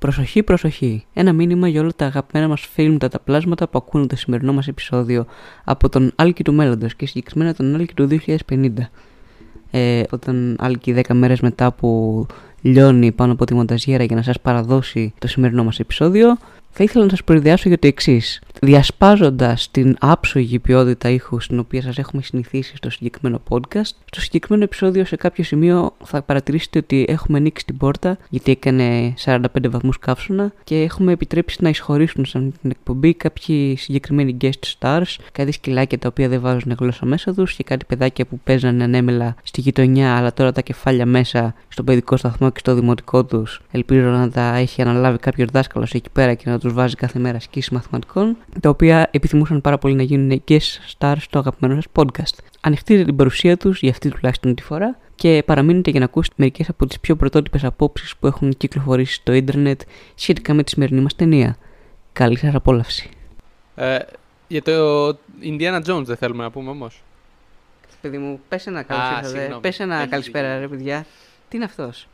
Προσοχή, προσοχή. Ένα μήνυμα για όλα τα αγαπημένα μας φίλματα, τα πλάσματα που ακούνε το σημερινό μας επεισόδιο από τον Άλκη του μέλλοντος και συγκεκριμένα τον Άλκη του 2050. Ε, όταν Άλκη 10 μέρες μετά που λιώνει πάνω από τη μονταζιέρα για να σας παραδώσει το σημερινό μας επεισόδιο, θα ήθελα να σας προειδεάσω για το εξής. Διασπάζοντας την άψογη ποιότητα ήχους στην οποία σας έχουμε συνηθίσει στο συγκεκριμένο podcast, στο συγκεκριμένο επεισόδιο σε κάποιο σημείο θα παρατηρήσετε ότι έχουμε ανοίξει την πόρτα γιατί έκανε 45 βαθμούς καύσωνα και έχουμε επιτρέψει να εισχωρήσουν σαν την εκπομπή κάποιοι συγκεκριμένοι guest stars, κάτι σκυλάκια τα οποία δεν βάζουν γλώσσα μέσα τους και κάτι παιδάκια που παίζανε ανέμελα στη γειτονιά αλλά τώρα τα κεφάλια μέσα στο παιδικό σταθμό και στο δημοτικό τους. Ελπίζω να τα έχει αναλάβει κάποιος δάσκαλος εκεί πέρα και να τους βάζει κάθε μέρα ασκήσει μαθηματικών, τα οποία επιθυμούσαν πάρα πολύ να γίνουν guest stars στο αγαπημένο σας podcast. Ανοιχτείτε την παρουσία τους για αυτή τουλάχιστον τη φορά και παραμείνετε για να ακούσετε μερικές από τις πιο πρωτότυπες απόψεις που έχουν κυκλοφορήσει στο ίντερνετ σχετικά με τη σημερινή μας ταινία. Καλή σας απόλαυση. Ε, για το Indiana Jones δεν θέλουμε να πούμε όμως. Παιδί μου, πες ένα καλώς Α, ήρθατε. συγγνώμη. Πες ένα Έχεις καλησπέρα, δίκιο. ρε παιδιά. Τι είναι αυτός;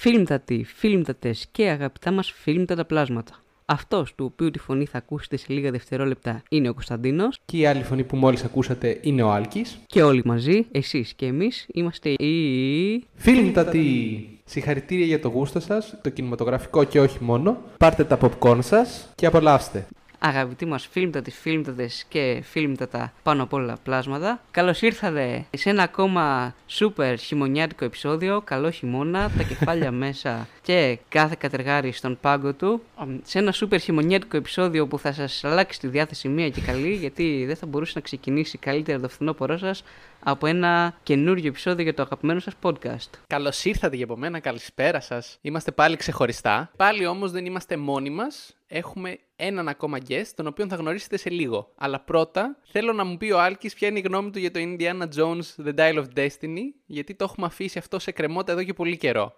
Φίλμτατοι, φίλμτατες και αγαπητά μας φίλμτατα πλάσματα. Αυτός του οποίου τη φωνή θα ακούσετε σε λίγα δευτερόλεπτα είναι ο Κωνσταντίνος Και η άλλη φωνή που μόλις ακούσατε είναι ο Άλκης. και όλοι μαζί, εσείς και εμείς, είμαστε οι... Φίλμτατη! Συγχαρητήρια για το γούστο σας, το κινηματογραφικό και όχι μόνο. Πάρτε τα popcorn σας και απολαύστε. Αγαπητοί μας φίλμτατες, φίλμτατες και φίλμτατα πάνω απ' όλα πλάσματα. Καλώς ήρθατε σε ένα ακόμα σούπερ χειμωνιάτικο επεισόδιο. Καλό χειμώνα, τα κεφάλια μέσα και κάθε κατεργάρι στον πάγκο του. Σε ένα σούπερ χειμωνιάτικο επεισόδιο που θα σας αλλάξει τη διάθεση μία και καλή γιατί δεν θα μπορούσε να ξεκινήσει καλύτερα το φθινόπωρό σας από ένα καινούριο επεισόδιο για το αγαπημένο σας podcast. Καλώς ήρθατε για από μένα, καλησπέρα σας. Είμαστε πάλι ξεχωριστά. Πάλι όμως δεν είμαστε μόνοι μας. Έχουμε έναν ακόμα guest, τον οποίο θα γνωρίσετε σε λίγο. Αλλά πρώτα θέλω να μου πει ο Άλκης ποια είναι η γνώμη του για το Indiana Jones The Dial of Destiny, γιατί το έχουμε αφήσει αυτό σε κρεμότητα εδώ και πολύ καιρό.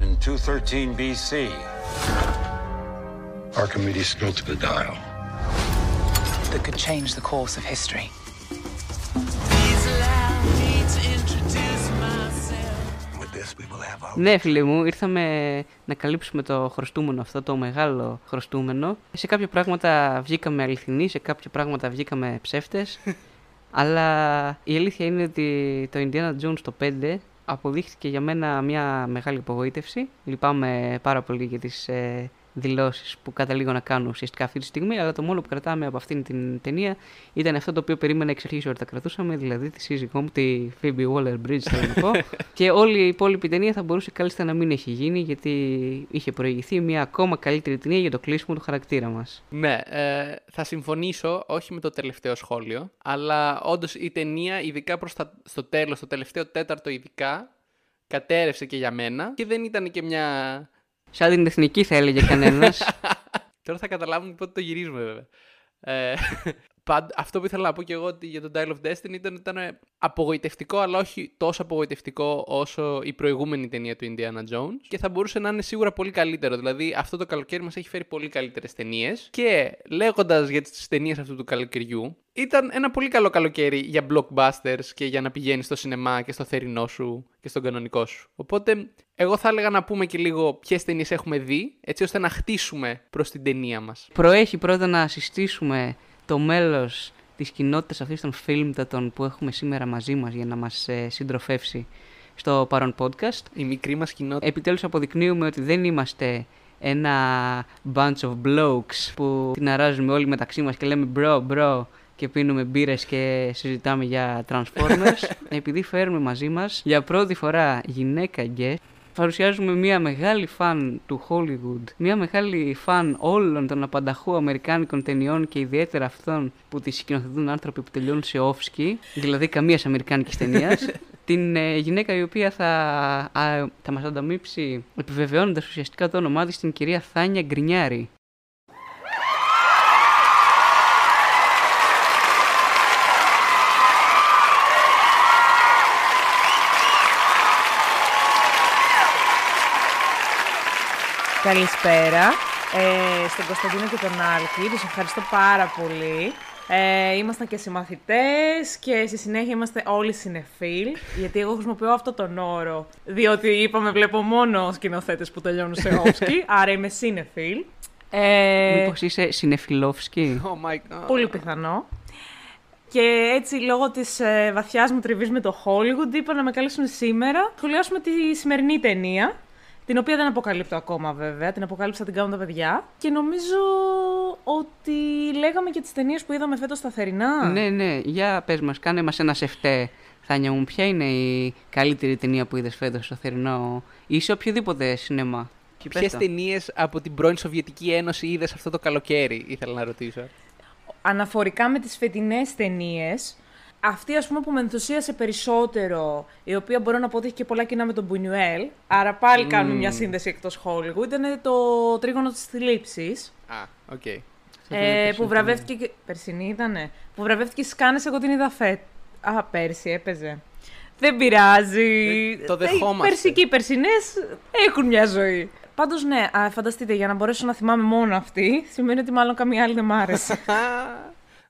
In 213 BC, Archimedes built the dial. that could change the course of history. Ναι, φίλε μου, ήρθαμε να καλύψουμε το χρωστούμενο αυτό, το μεγάλο χρωστούμενο. Σε κάποια πράγματα βγήκαμε αληθινοί, σε κάποια πράγματα βγήκαμε ψεύτες. αλλά η αλήθεια είναι ότι το Indiana Jones το 5 αποδείχθηκε για μένα μια μεγάλη απογοήτευση. Λυπάμαι πάρα πολύ για τις ε, δηλώσεις που καταλήγω να κάνω ουσιαστικά αυτή τη στιγμή, αλλά το μόνο που κρατάμε από αυτήν την ταινία ήταν αυτό το οποίο περίμενα εξ αρχής ότι τα κρατούσαμε, δηλαδή τη σύζυγό μου, τη Phoebe Waller-Bridge, θέλω να πω. και όλη η υπόλοιπη ταινία θα μπορούσε κάλλιστα να μην έχει γίνει, γιατί είχε προηγηθεί μια ακόμα καλύτερη ταινία για το κλείσιμο του χαρακτήρα μας. Ναι, ε, θα συμφωνήσω, όχι με το τελευταίο σχόλιο, αλλά όντως η ταινία, ειδικά προς τα, στο τέλος, το τελευταίο τέταρτο ειδικά, κατέρευσε και για μένα και δεν ήταν και μια... Σαν την εθνική θα έλεγε κανένας. Τώρα θα καταλάβουμε πότε το γυρίζουμε βέβαια. Ε, πάντ- αυτό που ήθελα να πω και εγώ ότι για τον Dial of Destiny ήταν, ήταν απογοητευτικό, αλλά όχι τόσο απογοητευτικό όσο η προηγούμενη ταινία του Indiana Jones. Και θα μπορούσε να είναι σίγουρα πολύ καλύτερο. Δηλαδή, αυτό το καλοκαίρι μας έχει φέρει πολύ καλύτερες ταινίες. Και λέγοντας για τις ταινίες αυτού του καλοκαιριού, ήταν ένα πολύ καλό καλοκαίρι για blockbusters και για να πηγαίνεις στο σινεμά και στο θερινό σου και στον κανονικό σου. Οπότε, εγώ θα έλεγα να πούμε και λίγο ποιες ταινίες έχουμε δει, έτσι ώστε να χτίσουμε προς την ταινία μας. Προέχει πρώτα να συστήσουμε το μέλος της κοινότητας αυτής των φίλμτατων που έχουμε σήμερα μαζί μας για να μας ε, συντροφεύσει στο παρόν podcast. Η μικρή μας κοινότητα. Επιτέλους αποδεικνύουμε ότι δεν είμαστε ένα bunch of blokes που την αράζουμε όλοι μεταξύ μας και λέμε bro, bro και πίνουμε μπύρες και συζητάμε για Transformers. Επειδή φέρουμε μαζί μας για πρώτη φορά γυναίκα guest, παρουσιάζουμε μια μεγάλη φαν του Hollywood, μια μεγάλη φαν όλων των απανταχού αμερικάνικων ταινιών και ιδιαίτερα αυτών που τις σκηνοθετούν άνθρωποι που τελειώνουν σε όφσκι, δηλαδή καμίας αμερικάνικης ταινίας. την ε, γυναίκα η οποία θα, α, θα μας ανταμείψει επιβεβαιώνοντας ουσιαστικά το όνομά της την κυρία Θάνια Γκρινιάρη. Καλησπέρα ε, στον Κωνσταντίνο και τον Άλκη. Τους ευχαριστώ πάρα πολύ Ε, ήμασταν και συμμαθητές και στη συνέχεια είμαστε όλοι συνεφίλ, γιατί εγώ χρησιμοποιώ αυτό τον όρο, διότι είπαμε βλέπω μόνο σκηνοθέτες που τελειώνουν σε όσκι, άρα είμαι συνεφίλ. Ε, Μήπως είσαι συνεφιλόφσκι; Oh my god. Πολύ πιθανό. Και έτσι, λόγω της ε, βαθιάς μου τριβής με το Hollywood, είπα να με καλέσουν σήμερα να σχολιάσουμε τη σημερινή ταινία. Την οποία δεν αποκαλύπτω ακόμα, βέβαια. Την αποκάλυψα την κάνουν τα παιδιά. Και νομίζω ότι λέγαμε και τις ταινίες που είδαμε φέτος στα θερινά. Ναι, ναι, για πες μας, κάνε μας ένα σεφτέ. Θάνια μου, ποια είναι η καλύτερη ταινία που είδες φέτος στο θερινό ή σε οποιοδήποτε σινεμά; Και πες Ποιες το. ταινίες από την πρώην Σοβιετική Ένωση είδες αυτό το καλοκαίρι, ήθελα να ρωτήσω. Αναφορικά με τις φετινές ταινίες, αυτή ας πούμε που με ενθουσίασε περισσότερο, η οποία μπορώ να πω ότι έχει και πολλά κοινά με τον Μπουνιουέλ, άρα πάλι κάνουμε μια σύνδεση εκτός Hollywood, ήταν το τρίγωνο της θλίψης, Α, οκ. Αυτό ε, ήταν περσινή που βραβεύτηκε. και- Περσινή ήτανε. Που βραβεύτηκε στις Κάνες, εγώ την είδα φέτ. Α, πέρσι έπαιζε. Δεν πειράζει. Δεν- το Ε, δεχόμαστε. Πέρσι και οι περσινές έχουν μια ζωή. Πάντως, ναι, α, φανταστείτε, για να μπορέσω να θυμάμαι μόνο αυτή, σημαίνει ότι μάλλον καμία άλλη δεν μ' άρεσε.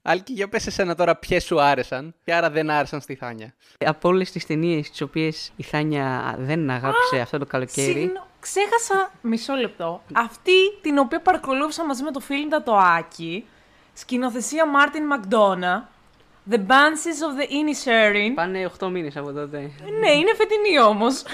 Άλκη, για πες εσένα τώρα ποιες σου άρεσαν και άρα δεν άρεσαν στη Θάνια. Από όλες τις ταινίες τις οποίες η Θάνια δεν αγάπησε αυτό το καλοκαίρι. Συγγνώ- Ξέχασα μισό λεπτό. Αυτή την οποία παρακολούθησα μαζί με το φίλιντα το Άκη, σκηνοθεσία Μάρτιν Μακδόνα, The Banshees of the Inisherin. Πάνε 8 μήνες από τότε. Ναι, είναι φετινή όμως.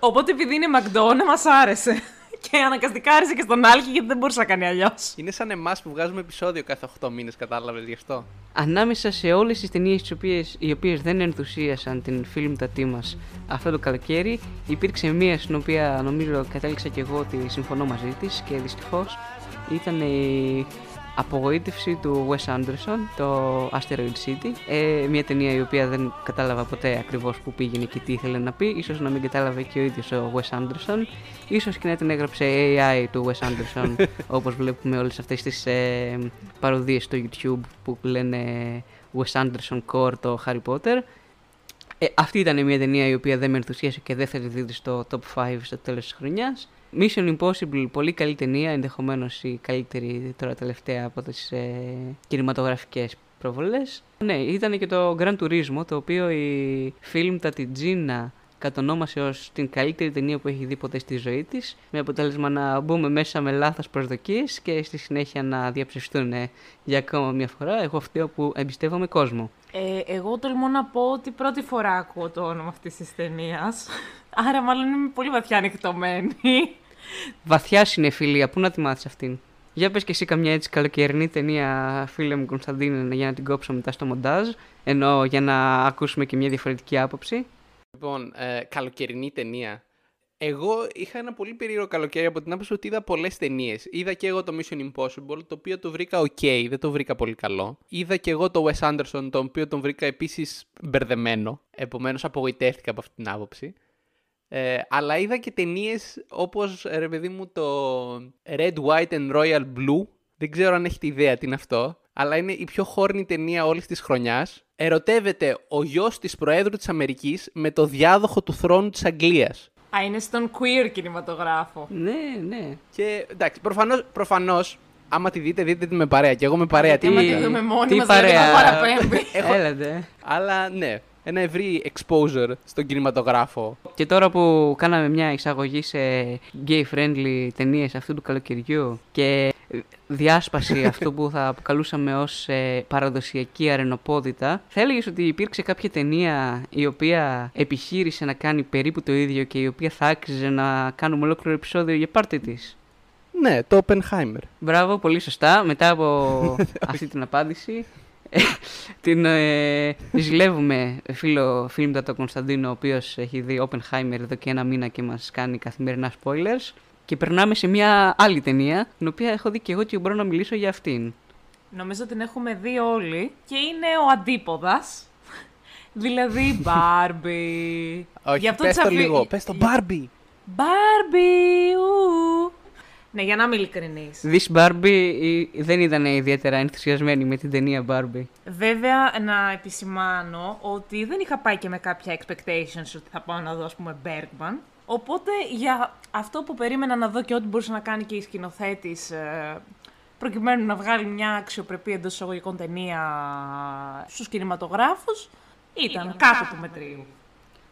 Οπότε επειδή είναι Μακδόνα, μας άρεσε. Και αναγκαστικά άρεσε και στον Άλκη γιατί δεν μπορούσε να κάνει αλλιώς. Είναι σαν εμάς που βγάζουμε επεισόδιο κάθε 8 μήνες, κατάλαβες γι' αυτό. Ανάμεσα σε όλες τις ταινίες τις οποίες, οι οποίες δεν ενθουσίασαν την φιλμτατή μας αυτό το καλοκαίρι υπήρξε μία στην οποία νομίζω κατέληξα και εγώ ότι συμφωνώ μαζί της και δυστυχώς ήταν η απογοήτευση του Wes Anderson, το Asteroid City. Ε, μια ταινία η οποία δεν κατάλαβα ποτέ ακριβώς που πήγαινε και τι ήθελε να πει. Ίσως να μην κατάλαβε και ο ίδιος ο Wes Anderson. Ίσως και να την έγραψε AI του Wes Anderson, όπως βλέπουμε όλες αυτές τις ε, παροδίες στο YouTube που λένε Wes Anderson Core το Harry Potter. Ε, αυτή ήταν μια ταινία η οποία δεν με ενθουσίασε και δεν θα τη δείτε στο top 5 στο τέλος της χρονιάς. Mission Impossible, πολύ καλή ταινία, ενδεχομένως η καλύτερη τώρα τελευταία από τις ε, κινηματογραφικές προβολές. Ναι, ήταν και το Gran Turismo, το οποίο η film τα την Gina κατονόμασε ως την καλύτερη ταινία που έχει δει ποτέ στη ζωή της, με αποτέλεσμα να μπούμε μέσα με λάθος προσδοκίες και στη συνέχεια να διαψευστούν ε, για ακόμα μια φορά. Εγώ φταίω που εμπιστεύομαι κόσμο. Ε, εγώ τολμώ να πω ότι πρώτη φορά ακούω το όνομα αυτής της ταινίας. Άρα, μάλλον είμαι πολύ βαθιά ανοιχτωμένη. Βαθιά συνεφιλία, πού να τη μάθεις αυτήν; Για πες και εσύ καμιά έτσι καλοκαιρινή ταινία, φίλε μου Κωνσταντίνε, για να την κόψω μετά στο μοντάζ, ενώ για να ακούσουμε και μια διαφορετική άποψη. Λοιπόν, ε, καλοκαιρινή ταινία. Εγώ είχα ένα πολύ περίεργο καλοκαίρι από την άποψη ότι είδα πολλές ταινίες. Είδα και εγώ το Mission Impossible, το οποίο το βρήκα ok, δεν το βρήκα πολύ καλό. Είδα και εγώ το Wes Anderson, το οποίο τον βρήκα επίσης μπερδεμένο. Επομένως απογοητεύτηκα από αυτή την άποψη. Ε, αλλά είδα και ταινίες όπως ρε παιδί μου το Red, White and Royal Blue. Δεν ξέρω αν έχετε ιδέα τι είναι αυτό. Αλλά είναι η πιο χόρνη ταινία όλης της χρονιάς. Ερωτεύεται ο γιος της Προέδρου της Αμερικής με το διάδοχο του θρόνου της Αγγλίας. Α, είναι στον queer κινηματογράφο. Ναι, ναι. Και εντάξει, προφανώς, προφανώς, άμα τη δείτε, δείτε τη με παρέα. Και εγώ με παρέα. Γιατί άμα τι- τη δούμε μόνοι τι μας, δηλαδή παρέα. θα παραπέμπει. Έλατε. Αλλά ναι, ένα ευρύ exposure στον κινηματογράφο. Και τώρα που κάναμε μια εισαγωγή σε gay-friendly ταινίες αυτού του καλοκαιριού και διάσπαση αυτού που θα αποκαλούσαμε ως ε, παραδοσιακή αρενοπότητα, θα έλεγες ότι υπήρξε κάποια ταινία η οποία επιχείρησε να κάνει περίπου το ίδιο και η οποία θα άξιζε να κάνουμε ολόκληρο επεισόδιο για πάρτι της; Ναι, το Oppenheimer. Μπράβο, πολύ σωστά. Μετά από αυτή την απάντηση, ε, την ε, ζηλεύουμε φίλο φίλμτα Κωνσταντίνο, ο οποίος έχει δει Oppenheimer εδώ και ένα μήνα και μας κάνει καθημερινά spoilers. Και περνάμε σε μια άλλη ταινία, την οποία έχω δει και εγώ και μπορώ να μιλήσω για αυτήν. Νομίζω την έχουμε δει όλοι και είναι ο αντίποδας. δηλαδή Barbie. Όχι, Γι' αυτό πες της το αφή- λίγο, πες το Barbie. Barbie, ου. Ναι, για να είμαι ειλικρινής. This Barbie ε, δεν ήταν ιδιαίτερα ενθουσιασμένη με την ταινία Barbie. Βέβαια, να επισημάνω ότι δεν είχα πάει και με κάποια expectations ότι θα πάω να δω, ας πούμε, Bergman. Οπότε, για αυτό που περίμενα να δω και ό,τι μπορούσε να κάνει και η σκηνοθέτης, ε, προκειμένου να βγάλει μια αξιοπρεπή εντός εισαγωγικών ταινία στους κινηματογράφους. Ήταν κάτω του μετρίου.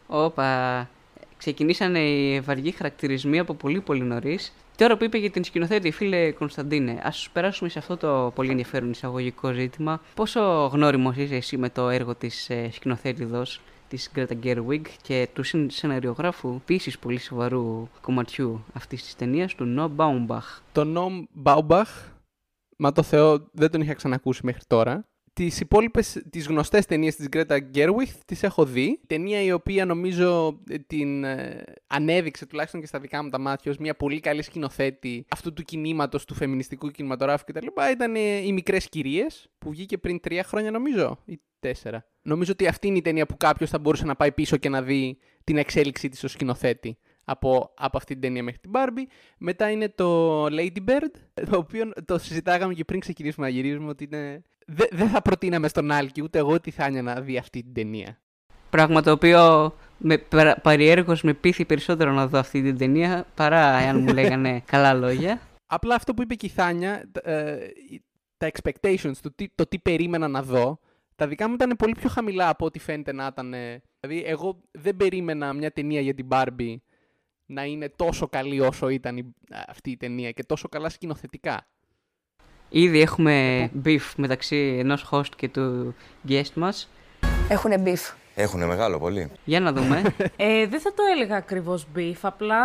Όπα. Ξεκινήσανε οι βαριοί χαρακτηρισμοί από πολύ πολύ νωρίς. Τώρα που είπε για την σκηνοθέτη, φίλε Κωνσταντίνε, ας περάσουμε σε αυτό το πολύ ενδιαφέρον εισαγωγικό ζήτημα. Πόσο γνώριμος είσαι εσύ με το έργο της ε, σκηνοθέτηδος της Greta Gerwig και του συν- σεναριογράφου επίση πολύ σοβαρού κομματιού αυτής της ταινίας, του Νο Μπάουμπαχ. Το Νομ Μπάουμπαχ, μα το Θεό, δεν τον είχα ξανακούσει μέχρι τώρα. Τις υπόλοιπες, τις γνωστές ταινίες της Γκρέτα Γκέρουιχ, τις έχω δει. Η ταινία η οποία νομίζω ε, την ε, ανέδειξε τουλάχιστον και στα δικά μου τα μάτια ως μια πολύ καλή σκηνοθέτη αυτού του κινήματος του φεμινιστικού κινηματογράφου κτλ. ήταν ε, Οι Μικρές Κυρίες, που βγήκε πριν τρία χρόνια νομίζω, ή τέσσερα. Νομίζω ότι αυτή είναι η ταινία που κάποιος θα μπορούσε να πάει πίσω και να δει την εξέλιξή της ως σκηνοθέτη από, από αυτή την ταινία μέχρι την Barbie. Μετά είναι το Lady Bird, το οποίο το συζητάγαμε και πριν ξεκινήσουμε να γυρίζουμε ότι είναι... δεν δεν θα προτείναμε στον Άλκη ούτε εγώ ότι θα να δει αυτή την ταινία. Πράγμα το οποίο με, παρα- παριέργως με πείθει περισσότερο να δω αυτή την ταινία παρά εάν μου λέγανε καλά λόγια. Απλά αυτό που είπε και η Θάνια, τα, ε, τα expectations, το τι, το τι περίμενα να δω, τα δικά μου ήταν πολύ πιο χαμηλά από ό,τι φαίνεται να ήταν. ε, Δηλαδή, εγώ δεν περίμενα μια ταινία για την Barbie να είναι τόσο καλή όσο ήταν η- αυτή η ταινία και τόσο καλά σκηνοθετικά. Ήδη έχουμε beef μεταξύ ενός host και του guest μας. Έχουνε beef. Έχουνε μεγάλο πολύ. Για να δούμε. Ε, δεν θα το έλεγα ακριβώς beef. Απλά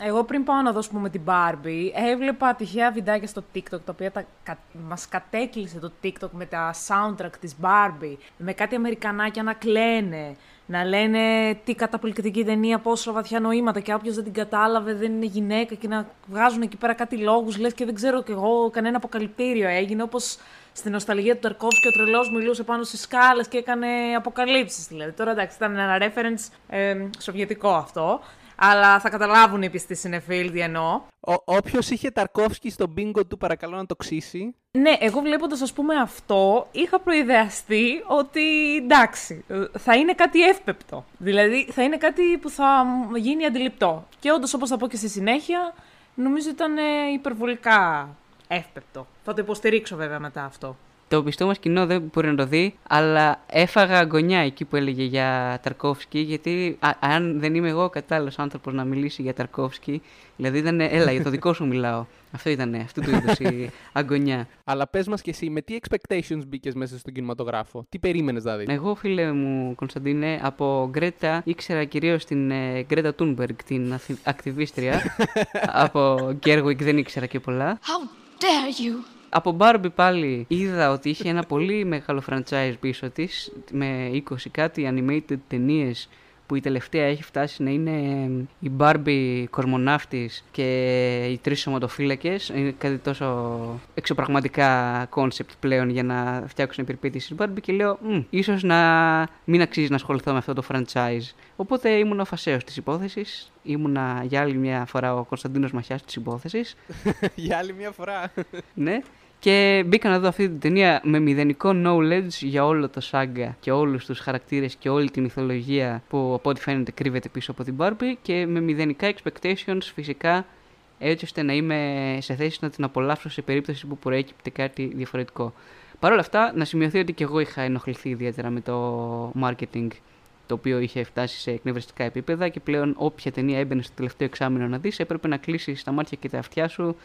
εγώ πριν πάω να δω ας πούμε, την Barbie, έβλεπα τυχαία βιντεάκια στο TikTok, τα οποία τα, κα, μας κατέκλυσε το TikTok με τα soundtrack της Barbie, με κάτι Αμερικανάκια να κλαίνε, να λένε τι καταπληκτική ταινία, πόσο βαθιά νοήματα και όποιος δεν την κατάλαβε δεν είναι γυναίκα και να βγάζουν εκεί πέρα κάτι λόγους, λες και δεν ξέρω κι εγώ, κανένα αποκαλυπτήριο έγινε, όπως στην νοσταλγία του Ταρκόφσκι ο τρελός μιλούσε πάνω στις σκάλες και έκανε αποκαλύψεις. Δηλαδή. Τώρα εντάξει, ήταν ένα reference ε, σοβιετικό αυτό. Αλλά θα καταλάβουν οι πιστοί συνεφίλ τι εννοώ. Όποιος είχε Ταρκόφσκι στο μπίνγκο του, παρακαλώ να το ξύσει. Ναι, εγώ βλέποντας ας πούμε αυτό, είχα προειδεαστεί ότι εντάξει, ε, θα είναι κάτι εύπεπτο. Δηλαδή θα είναι κάτι που θα μ- γίνει αντιληπτό. Και όντως, όπως θα πω και στη συνέχεια, νομίζω ήταν ε, υπερβολικά εύπεπτο. Θα το υποστηρίξω βέβαια μετά αυτό. Το πιστό μας κοινό δεν μπορεί να το δει, αλλά έφαγα αγωνιά εκεί που έλεγε για Ταρκόφσκι, γιατί α- αν δεν είμαι εγώ ο κατάλληλος άνθρωπος να μιλήσει για Ταρκόφσκι, δηλαδή ήταν, έλα, για το δικό σου μιλάω. Αυτό ήταν, αυτού του είδους η αγωνιά. Αλλά πες μας και εσύ, με τι expectations μπήκες μέσα στον κινηματογράφο, τι περίμενες να δει. Εγώ, φίλε μου, Κωνσταντίνε, από Γκρέτα ήξερα κυρίως την ε, Γκρέτα Τούνμπεργκ, την αθη- ακτιβίστρια. από Γκέργουικ δεν ήξερα και πολλά. How dare you! Από Barbie πάλι είδα ότι είχε ένα πολύ μεγάλο franchise πίσω της με 20 κάτι animated ταινίες που η τελευταία έχει φτάσει να είναι η Barbie κορμοναύτης και οι τρεις σωματοφύλακες. Είναι κάτι τόσο εξωπραγματικά concept πλέον για να φτιάξουν επιρρεπέτηση της Barbie και λέω «Μμ, ίσως να μην αξίζει να ασχοληθώ με αυτό το franchise. Οπότε ήμουν ο φασέος της υπόθεσης. Ήμουνα για άλλη μια φορά ο Κωνσταντίνος Μαχιάς της υπόθεσης. Για άλλη μια φορά. Ναι. Και μπήκα να δω αυτή την ταινία με μηδενικό knowledge για όλο το σάγκα και όλους τους χαρακτήρες και όλη τη μυθολογία που από ό,τι φαίνεται κρύβεται πίσω από την Barbie και με μηδενικά expectations φυσικά έτσι ώστε να είμαι σε θέση να την απολαύσω σε περίπτωση που προέκυπτε κάτι διαφορετικό. Παρ' όλα αυτά, να σημειωθεί ότι και εγώ είχα ενοχληθεί ιδιαίτερα με το marketing το οποίο είχε φτάσει σε εκνευριστικά επίπεδα και πλέον όποια ταινία έμπαινε στο τελευταίο εξάμεινο να δεις έπρεπε να κλείσεις τα μάτια και τα αυτιά σου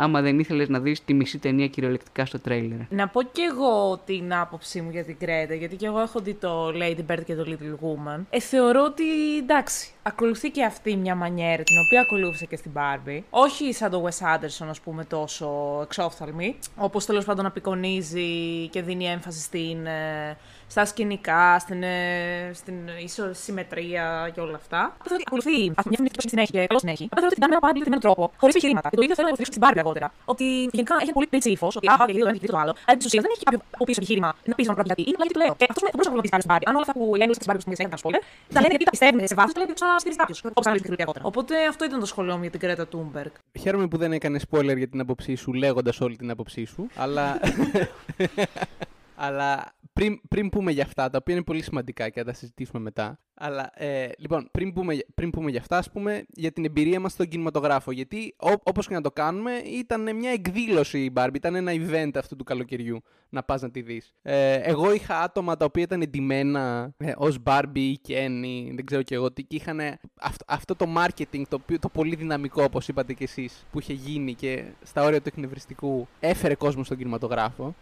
άμα δεν ήθελες να δεις τη μισή ταινία κυριολεκτικά στο τρέιλερ. Να πω κι εγώ την άποψή μου για την Κρέτα, γιατί κι εγώ έχω δει το Lady Bird και το Little Woman. Ε, θεωρώ ότι εντάξει, ακολουθεί και αυτή μια μανιέρα την οποία ακολούθησε και στην Barbie. Όχι σαν το Wes Anderson, ας πούμε, τόσο εξόφθαλμη. Όπως τέλος πάντων απεικονίζει και δίνει έμφαση στην, ε, στα σκηνικά, στην, ε, στην ισοσυμμετρία και όλα αυτά. Θεωρώ ότι ακολουθεί αυτή μια φωνή συνέχεια και καλό συνέχεια. Απλά θεωρώ ότι την κάνει με ένα πάρα πολύ διευθυνμένο τρόπο, χωρίς επιχειρήματα. Και το ίδιο θέλω να υποστηρίξω στην Barbie αργότερα. Ότι γενικά έχει ένα πολύ πλήτσι ύφο, ότι αχ, και το ένα και το άλλο. Αλλά στην ουσίας δεν έχει κάποιο από πίσω επιχείρημα να πει να πρόκειται γιατί. Είναι απλά γιατί το λέω. Και αυτός μπορούσε να προβληθεί πάλι στην Barbie. Αν όλα αυτά που λένε στι Barbie που μου έκανε spoiler, τα λένε γιατί τα πιστεύουν σε βάθος, τα λένε γιατί θα στηρίζει κάποιος. Όπως αναλύσει και αργότερα. Οπότε αυτό ήταν το σχολείο μου για την Κρέτα Τούμπεργκ. Χαίρομαι που δεν έκανε spoiler για την άποψή σου λέγοντας όλη την άποψή σου, αλλά. αλλά πριν, πριν πούμε για αυτά, τα οποία είναι πολύ σημαντικά και θα τα συζητήσουμε μετά. Αλλά ε, λοιπόν, πριν πούμε, πριν πούμε για αυτά, ας πούμε για την εμπειρία μας στον κινηματογράφο. Γιατί όπως και να το κάνουμε, ήταν μια εκδήλωση η Barbie, ήταν ένα event αυτού του καλοκαιριού να πας να τη δεις. Ε, εγώ είχα άτομα τα οποία ήταν εντυμένα ε, ως Barbie ή Ken ή δεν ξέρω και εγώ τι, και είχαν αυτό, αυτό το marketing το, το πολύ δυναμικό, όπως είπατε κι εσείς, που είχε γίνει και στα όρια του εκνευριστικού έφερε κόσμο στον κινηματογράφο.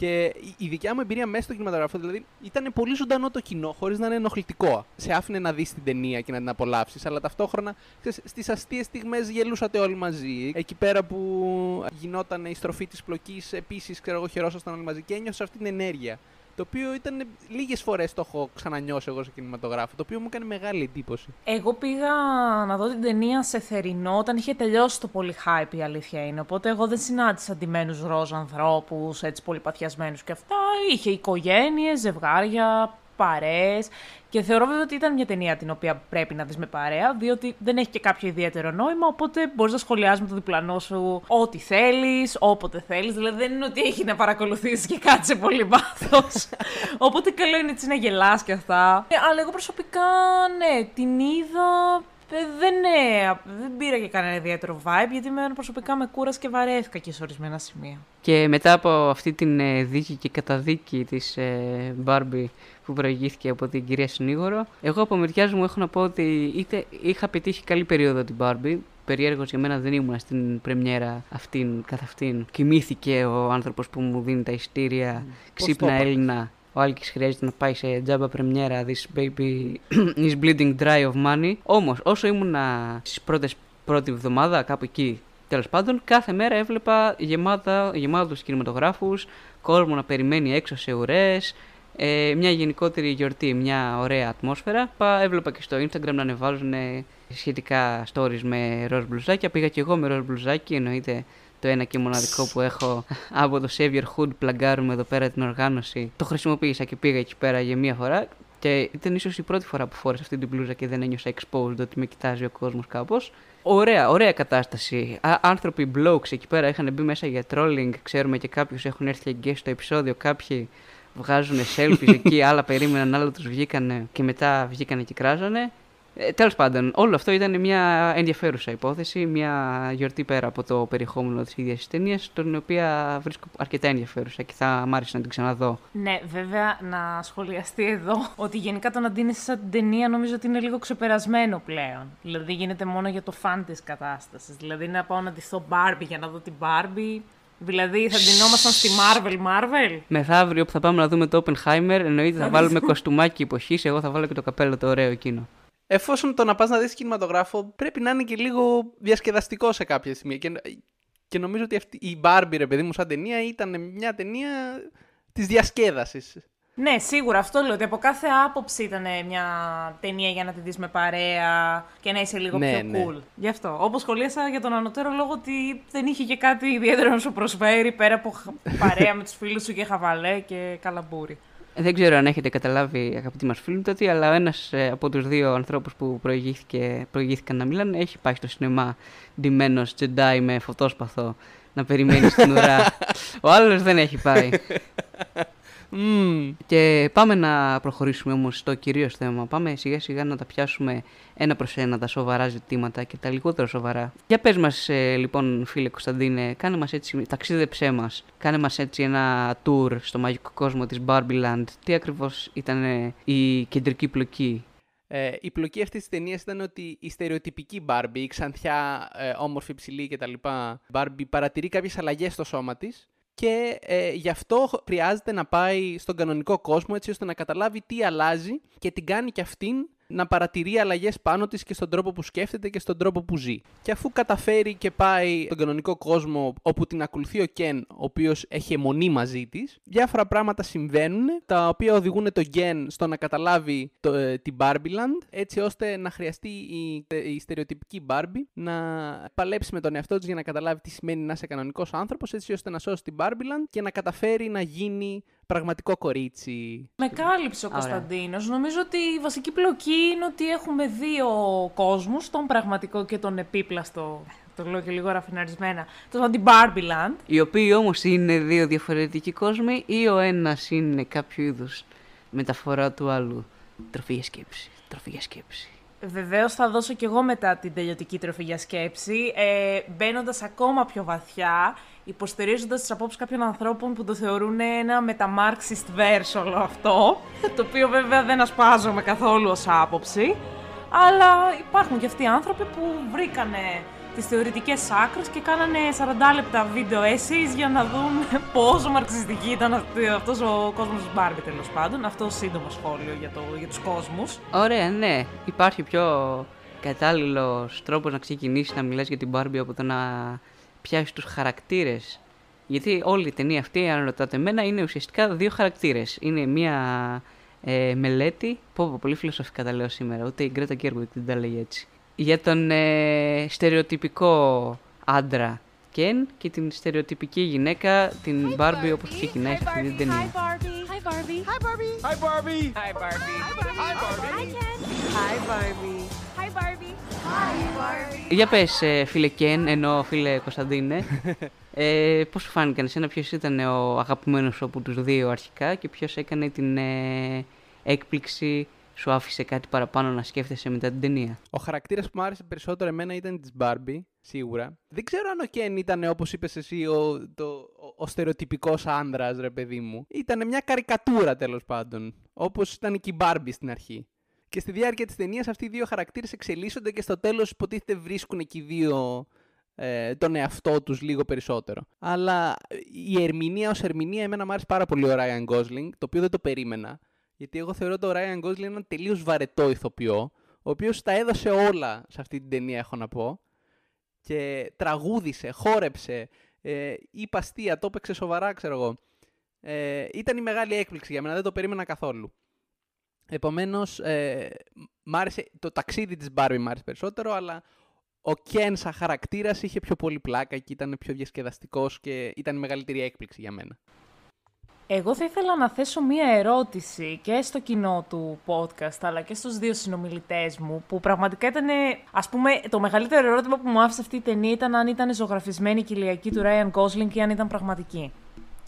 Και η δικιά μου εμπειρία μέσα στο κινηματογράφο δηλαδή ήταν πολύ ζωντανό το κοινό, χωρίς να είναι ενοχλητικό. Σε άφηνε να δεις την ταινία και να την απολαύσεις, αλλά ταυτόχρονα στις αστείες στιγμές γελούσατε όλοι μαζί. Εκεί πέρα που γινόταν η στροφή της πλοκής, επίσης ξέρω εγώ χαιρόσασταν όλοι μαζί και ένιωσα αυτή την ενέργεια. Το οποίο ήταν λίγες φορές το έχω ξανανιώσει εγώ σε κινηματογράφο. Το οποίο μου έκανε μεγάλη εντύπωση. Εγώ πήγα να δω την ταινία σε θερινό όταν είχε τελειώσει το πολύ hype, η αλήθεια είναι. Οπότε εγώ δεν συνάντησα αντιμένου ροζ ανθρώπους, έτσι πολύ παθιασμένους και αυτά. Είχε οικογένειες, ζευγάρια, παρέες και θεωρώ βέβαια ότι ήταν μια ταινία την οποία πρέπει να δεις με παρέα, διότι δεν έχει και κάποιο ιδιαίτερο νόημα, οπότε μπορείς να σχολιάσεις με το διπλανό σου ό,τι θέλεις, όποτε θέλεις, δηλαδή δεν είναι ότι έχει να παρακολουθήσεις και κάτι σε πολύ βάθος. οπότε καλό είναι έτσι να γελάς και αυτά. Ε, αλλά εγώ προσωπικά, ναι, την είδα ε, δεν, ναι, δεν πήρα και κανένα ιδιαίτερο vibe, γιατί με προσωπικά με κούρασε και βαρέθηκα και σε ορισμένα σημεία. Και μετά από αυτή την ε, δίκη και καταδίκη της ε, Barbie που προηγήθηκε από την κυρία Συνήγορο, εγώ από μεριά μου έχω να πω ότι είτε είχα πετύχει καλή περίοδο την Barbie, περίεργος για μένα δεν ήμουν στην πρεμιέρα αυτήν καθ' αυτήν. Κοιμήθηκε ο άνθρωπος που μου δίνει τα ειστήρια, ξύπνα Έλληνα ο Άλκης χρειάζεται να πάει σε τζάμπα πρεμιέρα This baby is bleeding dry of money. Όμως, όσο ήμουν στις πρώτες πρώτη εβδομάδα, κάπου εκεί τέλος πάντων, κάθε μέρα έβλεπα γεμάτα, γεμάτους κινηματογράφους, κόσμο να περιμένει έξω σε ουρές, ε, μια γενικότερη γιορτή, μια ωραία ατμόσφαιρα. Πα, έβλεπα και στο Instagram να ανεβάζουν σχετικά stories με ροζ μπλουζάκια. Πήγα και εγώ με ροζ μπλουζάκι, εννοείται το ένα και μοναδικό που έχω από το Savior Hood, πλαγκάρουμε εδώ πέρα την οργάνωση. Το χρησιμοποίησα και πήγα εκεί πέρα για μία φορά και ήταν ίσως η πρώτη φορά που φόρεσα αυτή την μπλούζα και δεν ένιωσα exposed ότι με κοιτάζει ο κόσμος κάπως. Ωραία, ωραία κατάσταση. Α, άνθρωποι blokes εκεί πέρα είχαν μπει μέσα για trolling. Ξέρουμε και κάποιους έχουν έρθει και στο επεισόδιο. Κάποιοι βγάζουν selfies εκεί, άλλα περίμεναν, άλλα τους βγήκανε και μετά βγήκανε και κράζανε. Ε, Τέλος πάντων, όλο αυτό ήταν μια ενδιαφέρουσα υπόθεση, μια γιορτή πέρα από το περιεχόμενο της ίδιας της ταινίας, την οποία βρίσκω αρκετά ενδιαφέρουσα και θα μ' άρεσε να την ξαναδώ. Ναι, βέβαια να σχολιαστεί εδώ ότι γενικά το να δίνει σαν την ταινία νομίζω ότι είναι λίγο ξεπερασμένο πλέον. Δηλαδή γίνεται μόνο για το φαν της κατάστασης. Δηλαδή να πάω να δω Barbie για να δω την Barbie. Δηλαδή θα ντυνόμασταν στη Marvel Marvel; Μεθαύριο που θα πάμε να δούμε το Oppenheimer, εννοείται θα βάλουμε κοστούμάκι υποχή. Εγώ θα βάλω και το καπέλο το ωραίο εκείνο εφόσον το να πας να δεις κινηματογράφο πρέπει να είναι και λίγο διασκεδαστικό σε κάποια σημεία. Και, και νομίζω ότι αυτή, η Barbie, ρε παιδί μου, σαν ταινία ήταν μια ταινία της διασκέδασης. Ναι, σίγουρα αυτό λέω. Ότι από κάθε άποψη ήταν μια ταινία για να τη δεις με παρέα και να είσαι λίγο ναι, πιο ναι. cool. Γι' αυτό. Όπως σχολίασα για τον ανωτέρω λόγο ότι δεν είχε και κάτι ιδιαίτερο να σου προσφέρει πέρα από παρέα με τους φίλους σου και χαβαλέ και καλαμπούρι. Δεν ξέρω αν έχετε καταλάβει, αγαπητοί μας φίλοι, ότι αλλά ένας ε, από τους δύο ανθρώπους που προηγήθηκαν να μιλάνε έχει πάει στο σινεμά ντυμένος Τζεντάι με φωτόσπαθο να περιμένει στην ουρά. Ο άλλος δεν έχει πάει. Και πάμε να προχωρήσουμε όμως στο κυρίως θέμα. Πάμε σιγά σιγά να τα πιάσουμε ένα προς ένα τα σοβαρά ζητήματα και τα λιγότερο σοβαρά. Για πες μας ε, λοιπόν φίλε Κωνσταντίνε, κάνε μας έτσι, ταξίδεψέ μας. Κάνε μας έτσι ένα tour στο μαγικό κόσμο της Barbie Τι ακριβώς ήταν ε, η κεντρική πλοκή; Ε, η πλοκή αυτής της ταινίας ήταν ότι η στερεοτυπική Barbie, η ξανθιά, ε, όμορφη, ψηλή κτλ. Barbie παρατηρεί κάποιες αλλαγές στο σώμα της και ε, γι' αυτό χρειάζεται να πάει στον κανονικό κόσμο έτσι ώστε να καταλάβει τι αλλάζει και την κάνει και αυτήν να παρατηρεί αλλαγές πάνω της και στον τρόπο που σκέφτεται και στον τρόπο που ζει. Και αφού καταφέρει και πάει στον κανονικό κόσμο όπου την ακολουθεί ο Κεν, ο οποίος έχει αιμονή μαζί της, διάφορα πράγματα συμβαίνουν τα οποία οδηγούν τον Ken στο να καταλάβει το, ε, την Barbieland έτσι ώστε να χρειαστεί η, η στερεοτυπική Barbie να παλέψει με τον εαυτό της για να καταλάβει τι σημαίνει να είσαι κανονικός άνθρωπος έτσι ώστε να σώσει την Barbieland και να καταφέρει να γίνει πραγματικό κορίτσι. Με κάλυψε ο Ωραία. Κωνσταντίνος. Νομίζω ότι η βασική πλοκή είναι ότι έχουμε δύο κόσμους, τον πραγματικό και τον επίπλαστο, το λέω και λίγο ραφιναρισμένα, το την Barbie Land. Οι οποίοι όμως είναι δύο διαφορετικοί κόσμοι ή ο ένας είναι κάποιο είδους μεταφορά του άλλου. Τροφή για σκέψη, τροφή για σκέψη. Βεβαίως θα δώσω κι εγώ μετά την τελειωτική τροφή για σκέψη, ε, μπαίνοντας ακόμα πιο βαθιά, υποστηρίζοντας τις απόψεις κάποιων ανθρώπων που το θεωρούν ένα μεταμάρξιστ verse όλο αυτό. Το οποίο βέβαια δεν ασπάζομαι καθόλου ως άποψη. Αλλά υπάρχουν και αυτοί οι άνθρωποι που βρήκανε τις θεωρητικές άκρες και κάνανε 40 λεπτά βίντεο essays για να δουν πόσο μαρξιστική ήταν αυτή- αυτός ο κόσμος της Barbie τέλος πάντων. Αυτό σύντομο σχόλιο για, το, για τους κόσμους. Ωραία, ναι. Υπάρχει πιο κατάλληλος τρόπος να ξεκινήσεις να μιλάς για την Barbie από το να πιάσεις τους χαρακτήρες. Γιατί όλη η ταινία αυτή, αν ρωτάτε εμένα, είναι ουσιαστικά δύο χαρακτήρες. Είναι μία ε, μελέτη, πω, πω πολύ φιλοσοφικά τα λέω σήμερα, ούτε η Γκρέτα Γκέργκουικ δεν τα λέει έτσι. Για τον ε, στερεοτυπικό άντρα Ken και την στερεοτυπική γυναίκα, την Barbie, όπως ξεκινάει στην ίδια ταινία. Hi Barbie. Hi Barbie. Hi Barbie. Hi Barbie. Hi Barbie. Hi Barbie. Hi Barbie. Hi Barbie. Για πες, ε, φίλε Κεν, ενώ φίλε Κωνσταντίνε, ε, πώς σου φάνηκαν εσένα, ποιος ήταν ο αγαπημένος σου από τους δύο αρχικά και ποιος έκανε την ε, έκπληξη, σου άφησε κάτι παραπάνω να σκέφτεσαι μετά την ταινία; Ο χαρακτήρας που μου άρεσε περισσότερο εμένα ήταν της Barbie, σίγουρα. Δεν ξέρω αν ο Ken ήταν, όπως είπες εσύ, ο, το, ο, ο στερεοτυπικός άνδρας, ρε παιδί μου. Ήταν μια καρικατούρα τέλος πάντων. Όπως ήταν και η Barbie στην αρχή. Και στη διάρκεια της ταινίας αυτοί οι δύο χαρακτήρες εξελίσσονται και στο τέλος υποτίθεται βρίσκουν και οι δύο ε, τον εαυτό τους λίγο περισσότερο. Αλλά η ερμηνεία ως ερμηνεία, εμένα μου άρεσε πάρα πολύ ο Ryan Gosling, το οποίο δεν το περίμενα. Γιατί εγώ θεωρώ το Ryan Gosling έναν τελείως βαρετό ηθοποιό, ο οποίος τα έδωσε όλα σε αυτή την ταινία, έχω να πω. Και τραγούδισε, χόρεψε, ε, είπε αστεία, το έπαιξε σοβαρά, ξέρω εγώ. Ε, ήταν η μεγάλη έκπληξη για μένα, δεν το περίμενα καθόλου. Επομένως, ε, μ' άρεσε, το ταξίδι της Barbie μ' άρεσε περισσότερο, αλλά ο Ken σαν χαρακτήρας είχε πιο πολύ πλάκα και ήταν πιο διασκεδαστικός και ήταν η μεγαλύτερη έκπληξη για μένα. Εγώ θα ήθελα να θέσω μία ερώτηση και στο κοινό του podcast, αλλά και στους δύο συνομιλητές μου, που πραγματικά ήταν, ας πούμε, το μεγαλύτερο ερώτημα που μου άφησε αυτή η ταινία ήταν αν ήταν ζωγραφισμένη η κοιλιακή του Ryan Gosling ή αν ήταν πραγματική.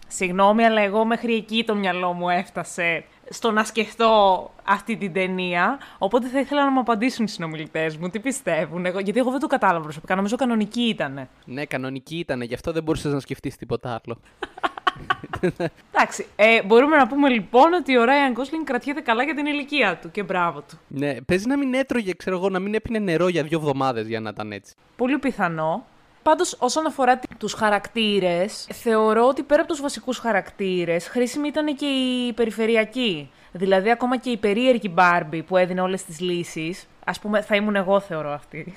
Συγγνώμη, αλλά εγώ μέχρι εκεί το μυαλό μου έφτασε στο να σκεφτώ αυτή την ταινία. Οπότε θα ήθελα να μου απαντήσουν οι συνομιλητές μου τι πιστεύουν. Εγώ, γιατί εγώ δεν το κατάλαβα προσωπικά. Νομίζω κανονική ήταν. Ναι, κανονική ήταν, γι' αυτό δεν μπορούσες να σκεφτείς τίποτα άλλο. Εντάξει. Ε, μπορούμε να πούμε λοιπόν ότι ο Ryan Gosling κρατιέται καλά για την ηλικία του και μπράβο του. ναι, παίζει να μην έτρωγε, ξέρω εγώ, να μην έπινε νερό για δύο εβδομάδες για να ήταν έτσι. Πολύ πιθανό. Πάντως, όσον αφορά τι- τους χαρακτήρες, θεωρώ ότι πέρα από τους βασικούς χαρακτήρες, χρήσιμη ήταν και η περιφερειακή. Δηλαδή, ακόμα και η περίεργη Barbie που έδινε όλες τις λύσεις, ας πούμε, θα ήμουν εγώ θεωρώ αυτή.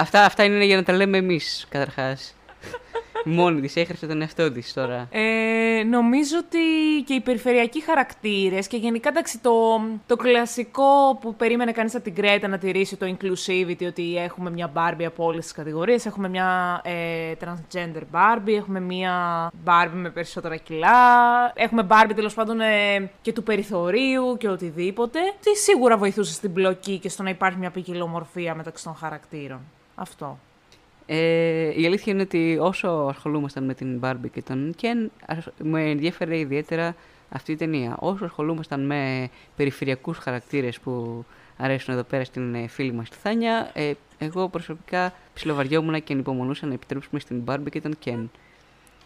αυτά, αυτά είναι για να τα λέμε εμείς, καταρχάς. Μόνη της έχασε τον εαυτό της τώρα. Ε, νομίζω ότι και οι περιφερειακοί χαρακτήρες και γενικά εντάξει, το, το κλασικό που περίμενε κανείς από την Κρέτα να τηρήσει το inclusivity, ότι έχουμε μια Barbie από όλες τις κατηγορίες, έχουμε μια ε, transgender Barbie, έχουμε μια Barbie με περισσότερα κιλά, έχουμε Barbie τέλος πάντων ε, και του περιθωρίου και οτιδήποτε. Τι σίγουρα βοηθούσε στην πλοκή και στο να υπάρχει μια ποικιλομορφία μεταξύ των χαρακτήρων. Αυτό. Ε, η αλήθεια είναι ότι όσο ασχολούμασταν με την Barbie και τον Ken, ασ- με ενδιαφέρε ιδιαίτερα αυτή η ταινία. Όσο ασχολούμασταν με περιφερειακούς χαρακτήρες που αρέσουν εδώ πέρα στην ε, φίλη μας τη Θάνια, ε, εγώ προσωπικά ψιλοβαριόμουν και ανυπομονούσα να επιτρέψουμε στην Barbie και τον Ken.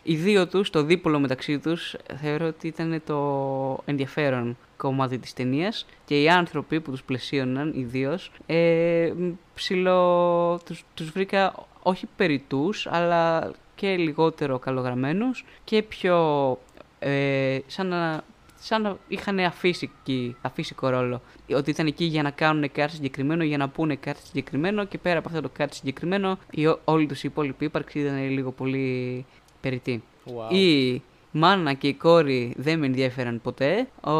Οι δύο τους, το δίπολο μεταξύ τους, θεωρώ ότι ήταν το ενδιαφέρον κομμάτι της ταινίας και οι άνθρωποι που τους πλαισίωναν ιδίως, ε, μ, ψηλο, τους, τους βρήκα όχι περιτούς, αλλά και λιγότερο καλογραμμένους και πιο ε, σαν να, σαν να είχαν αφύσικη, αφύσικο ρόλο. Ότι ήταν εκεί για να κάνουν κάτι συγκεκριμένο, για να πούνε κάτι συγκεκριμένο και πέρα από αυτό το κάτι συγκεκριμένο η, ό- όλη τους η υπόλοιπη ύπαρξη ήταν λίγο πολύ περιττή. Wow. Η μάνα και η κόρη δεν με ενδιαφέραν ποτέ. Ο,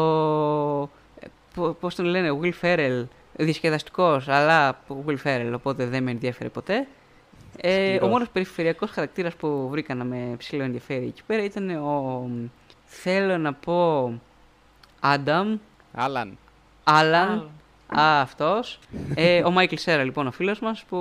ε, πο- πώς τον λένε, Will Ferrell, διασκεδαστικός, αλλά Will Ferrell, οπότε δεν με ενδιαφέρε ποτέ. Ε, ο Σκληρός. μόνος περιφερειακός χαρακτήρας που βρήκα να με ψηλό ενδιαφέρει εκεί πέρα ήταν ο Θέλω να πω Άνταμ, Άλαν. Άλαν, Α, αυτός. Ε, ο Μάικλ Σέρα, λοιπόν, ο φίλος μας, που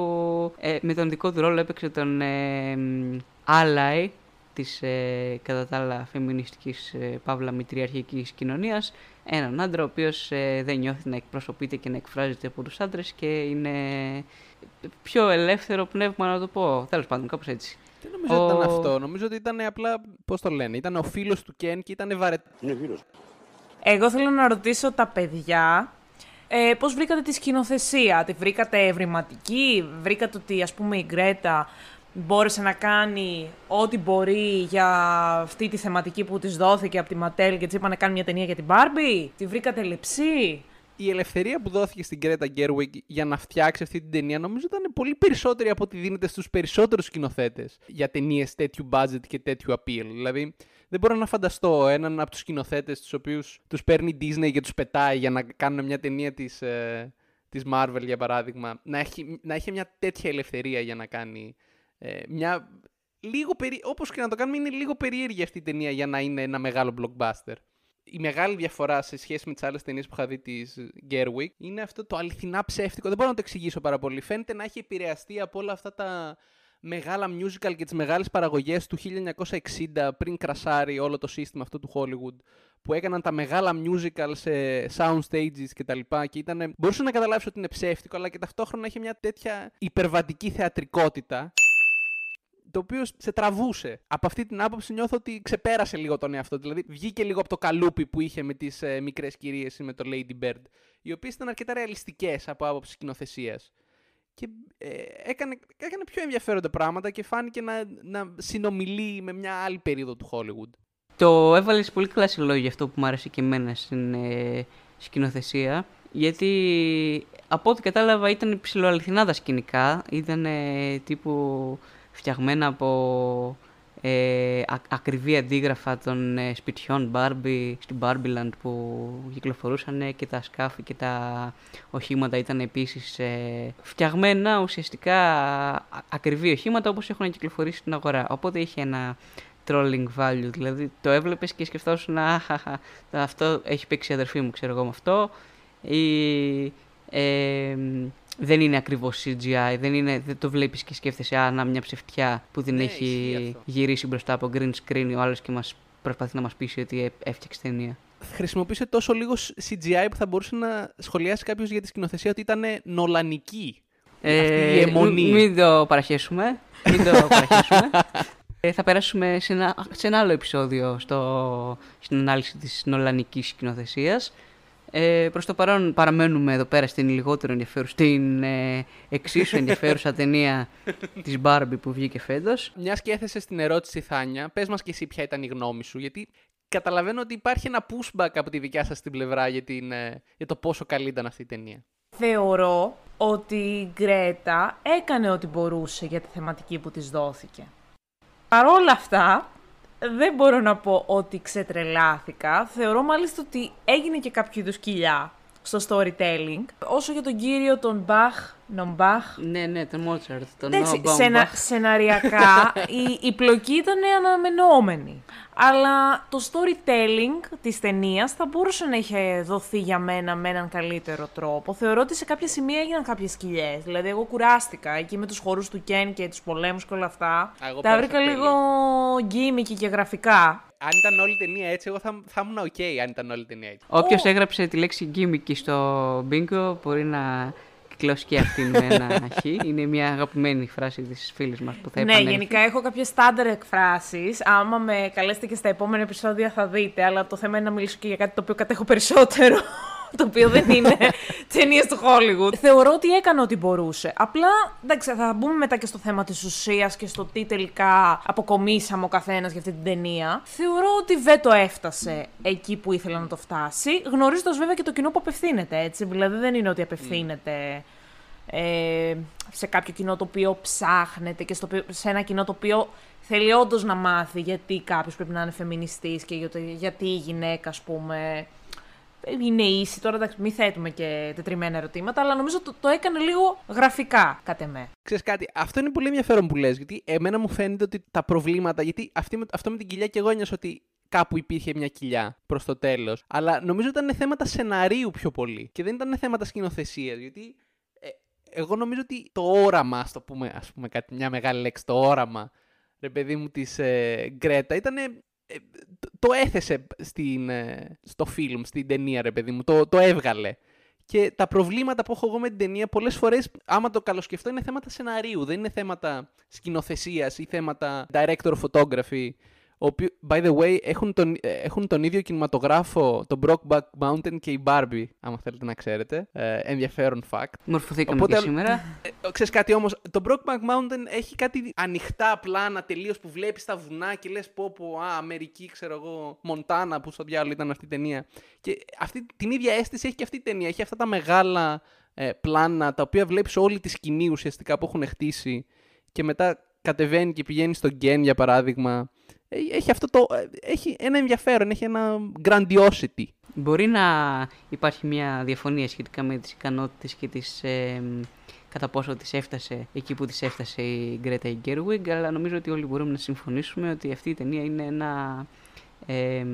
ε, με τον δικό του ρόλο έπαιξε τον ε, μ, Ally της, ε, κατά τα άλλα, φεμινιστικής, ε, παύλα μητριαρχικής κοινωνίας. Έναν άντρα, ο οποίος ε, δεν νιώθει να εκπροσωπείται και να εκφράζεται από τους άντρες και είναι πιο ελεύθερο πνεύμα, να το πω. Τέλος πάντων, κάπως έτσι. Δεν νομίζω ότι ήταν Ο- αυτό. Νομίζω ότι ήταν απλά, πώς το λένε, ήταν ο φίλος του Κεν και ήταν βαρετό. Εγώ θέλω να ρωτήσω τα παιδιά ε, πώς βρήκατε τη σκηνοθεσία, τη βρήκατε ευρηματική, βρήκατε ότι ας πούμε η Γκρέτα μπόρεσε να κάνει ό,τι μπορεί για αυτή τη θεματική που της δόθηκε από τη Ματέλ και της είπα να κάνει μια ταινία για την Μπάρμπι, τη βρήκατε λεψή. η ελευθερία που δόθηκε στην Κρέτα Γκέρουικ για να φτιάξει αυτή την ταινία νομίζω ήταν πολύ περισσότερη από ό,τι δίνεται στους περισσότερους σκηνοθέτες για ταινίες τέτοιου budget και τέτοιου appeal. Δηλαδή, δεν μπορώ να φανταστώ έναν από τους σκηνοθέτες τους οποίους τους παίρνει η Disney και τους πετάει για να κάνουν μια ταινία της, ε, της Marvel, για παράδειγμα, να έχει, να έχει μια τέτοια ελευθερία για να κάνει ε, μια... Λίγο περί... Όπως και να το κάνουμε, είναι λίγο περίεργη αυτή η ταινία για να είναι ένα μεγάλο blockbuster η μεγάλη διαφορά σε σχέση με τις άλλες ταινίες που είχα δει της Gerwig είναι αυτό το αληθινά ψεύτικο. Δεν μπορώ να το εξηγήσω πάρα πολύ. Φαίνεται να έχει επηρεαστεί από όλα αυτά τα μεγάλα musical και τις μεγάλες παραγωγές του 1960 πριν κρασάρει όλο το σύστημα αυτό του Hollywood που έκαναν τα μεγάλα musical σε sound stages και τα λοιπά και ήταν... μπορούσες να καταλάβεις ότι είναι ψεύτικο αλλά και ταυτόχρονα είχε μια τέτοια υπερβατική θεατρικότητα το οποίο σε τραβούσε. Από αυτή την άποψη νιώθω ότι ξεπέρασε λίγο τον εαυτό. του. Δηλαδή βγήκε λίγο από το καλούπι που είχε με τις ε, μικρές κυρίες ή με το Lady Bird, οι οποίες ήταν αρκετά ρεαλιστικές από άποψη σκηνοθεσίας. Και ε, έκανε, έκανε πιο ενδιαφέροντα πράγματα και φάνηκε να, να συνομιλεί με μια άλλη περίοδο του Hollywood. Το έβαλες πολύ καλά σε λόγια αυτό που μου άρεσε και εμένα στην ε, σκηνοθεσία. Γιατί από ό,τι κατάλαβα ήταν ψηλοαληθινά τα σκηνικά. Ήταν ε, τύπου φτιαγμένα από ε, α- ακριβή αντίγραφα των ε, σπιτιών Barbie στην Barbieland που κυκλοφορούσαν και τα σκάφη και τα οχήματα ήταν επίσης ε, φτιαγμένα ουσιαστικά α- ακριβή οχήματα όπως έχουν κυκλοφορήσει στην αγορά. Οπότε είχε ένα trolling value, δηλαδή το έβλεπες και σκεφτόσουν «Αχαχα, αυτό έχει παίξει η αδερφή μου, ξέρω εγώ με αυτό» ή ε, δεν είναι ακριβώς CGI, δεν, είναι, δεν το βλέπεις και σκέφτεσαι «Α, να μια ψευτιά που την Ναι, έχει ισχύει αυτό. γυρίσει μπροστά από green screen ο άλλος και μας προσπαθεί να μας πείσει ότι ε- έφτιαξε ταινία». Χρησιμοποίησε τόσο λίγο CGI που θα μπορούσε να σχολιάσει κάποιος για τη σκηνοθεσία ότι ήταν νολανική. Ε, Αυτή η αιμονή. μ- Μην το παραχέσουμε. Μην το παραχέσουμε. Ε, θα περάσουμε σε ένα, σε ένα άλλο επεισόδιο στο, στην ανάλυση της νολανικής σκηνοθεσίας. Ε, προς το παρόν παραμένουμε εδώ πέρα στην λιγότερο ενδιαφέρουσα, στην ε, εξίσου ενδιαφέρουσα ταινία της Barbie που βγήκε φέτος. Μιας και έθεσε την ερώτηση, Θάνια, πες μας και εσύ ποια ήταν η γνώμη σου. Γιατί καταλαβαίνω ότι υπάρχει ένα pushback από τη δικιά σας την πλευρά για, την, ε, για το πόσο καλή ήταν αυτή η ταινία. Θεωρώ ότι η Γκρέτα έκανε ό,τι μπορούσε για τη θεματική που της δόθηκε. Παρ' όλα αυτά, δεν μπορώ να πω ότι ξετρελάθηκα. Θεωρώ μάλιστα ότι έγινε και κάποιο είδους κοιλιά στο storytelling. Όσο για τον κύριο τον Μπαχ, Νομπαχ, Ναι, ναι, τον Μότσαρτ, τον Εντάξει, Noah σενα, Baumbach. σεναριακά η, η πλοκή ήταν αναμενόμενη. Αλλά το storytelling της ταινίας θα μπορούσε να είχε δοθεί για μένα με έναν καλύτερο τρόπο. Θεωρώ ότι σε κάποια σημεία έγιναν κάποιες σκυλιές. Δηλαδή, εγώ κουράστηκα εκεί με τους χορούς του Κέν και τους πολέμους και όλα αυτά. Α, εγώ Τα πέρασα βρήκα τέλεια. λίγο γκίμικη και γραφικά. Αν ήταν όλη η ταινία έτσι, εγώ θα, θα ήμουν OK αν ήταν όλη η ταινία έτσι. Όποιος έγραψε τη λέξη gimmicky στο bingo μπορεί να κυκλώσει και αυτήν με ένα χ. Είναι μια αγαπημένη φράση της φίλης μας που θα Ναι, επανέλθει. γενικά έχω κάποιες στάνταρ εκφράσεις. Άμα με καλέσετε και στα επόμενα επεισόδια θα δείτε. Αλλά το θέμα είναι να μιλήσω και για κάτι το οποίο κατέχω περισσότερο. Το οποίο δεν είναι ταινίες του Hollywood. Θεωρώ ότι έκανε ό,τι μπορούσε. Απλά, εντάξει, θα μπούμε μετά και στο θέμα της ουσίας και στο τι τελικά αποκομίσαμε ο καθένας για αυτή την ταινία. Θεωρώ ότι δεν το έφτασε εκεί που ήθελε να το φτάσει. Γνωρίζοντας βέβαια και το κοινό που απευθύνεται, έτσι. Δηλαδή δεν είναι ότι απευθύνεται ε, σε κάποιο κοινό το οποίο ψάχνεται και στο, οποίο- σε ένα κοινό το οποίο θέλει όντως να μάθει γιατί κάποιος πρέπει να είναι φεμινιστής και γιατί, γιατί η γυναίκα, ας πούμε, είναι ίση. Τώρα εντάξει, μην θέτουμε και τετριμένα ερωτήματα, αλλά νομίζω το, το έκανε λίγο γραφικά, κατ' εμέ. Ξέρεις κάτι, αυτό είναι πολύ ενδιαφέρον που λες, γιατί εμένα μου φαίνεται ότι τα προβλήματα, γιατί αυτή, με- αυτό με την κοιλιά και εγώ ένιωσα ότι κάπου υπήρχε μια κοιλιά προς το τέλος. Αλλά νομίζω ήταν θέματα σεναρίου πιο πολύ. Και δεν ήταν θέματα σκηνοθεσίας. Γιατί ε, εγώ νομίζω ότι το όραμα, ας το πούμε, ας πούμε κάτι, μια μεγάλη λέξη, το όραμα, ρε παιδί μου, της ε, Γκρέτα ήταν. Ε, το, το έθεσε στην, ε, στο φιλμ, στην ταινία, ρε παιδί μου. Το, το έβγαλε. Και τα προβλήματα που έχω εγώ με την ταινία, πολλές φορές, άμα το καλοσκεφτώ, είναι θέματα σεναρίου. Δεν είναι θέματα σκηνοθεσίας ή θέματα director photography ο οποίο, by the way, έχουν τον, ε, έχουν τον ίδιο κινηματογράφο, τον Brokeback Mountain και η Barbie, άμα θέλετε να ξέρετε. Ε, ενδιαφέρον fact. Μορφωθήκαμε Οπότε, και σήμερα. Ε, ξέρεις κάτι όμως, το Brokeback Mountain έχει κάτι ανοιχτά πλάνα τελείως που βλέπεις τα βουνά και λες πω πω, α, Αμερική, ξέρω εγώ, Μοντάνα, που στο διάλογο ήταν αυτή η ταινία. Και αυτή, την ίδια αίσθηση έχει και αυτή η ταινία. Έχει αυτά τα μεγάλα ε, πλάνα, τα οποία βλέπεις όλη τη σκηνή ουσιαστικά που έχουν χτίσει και μετά κατεβαίνει και πηγαίνει στο Γκέν, για παράδειγμα, ε, έχει, αυτό το, ε, έχει ένα ενδιαφέρον, έχει ένα grandiosity. Μπορεί να υπάρχει μια διαφωνία σχετικά με τις ικανότητες και τις, ε, κατά πόσο τις έφτασε εκεί που τις έφτασε η Γκρέτα Γκέρουιγκ, αλλά νομίζω ότι όλοι μπορούμε να συμφωνήσουμε ότι αυτή η ταινία είναι ένα ε,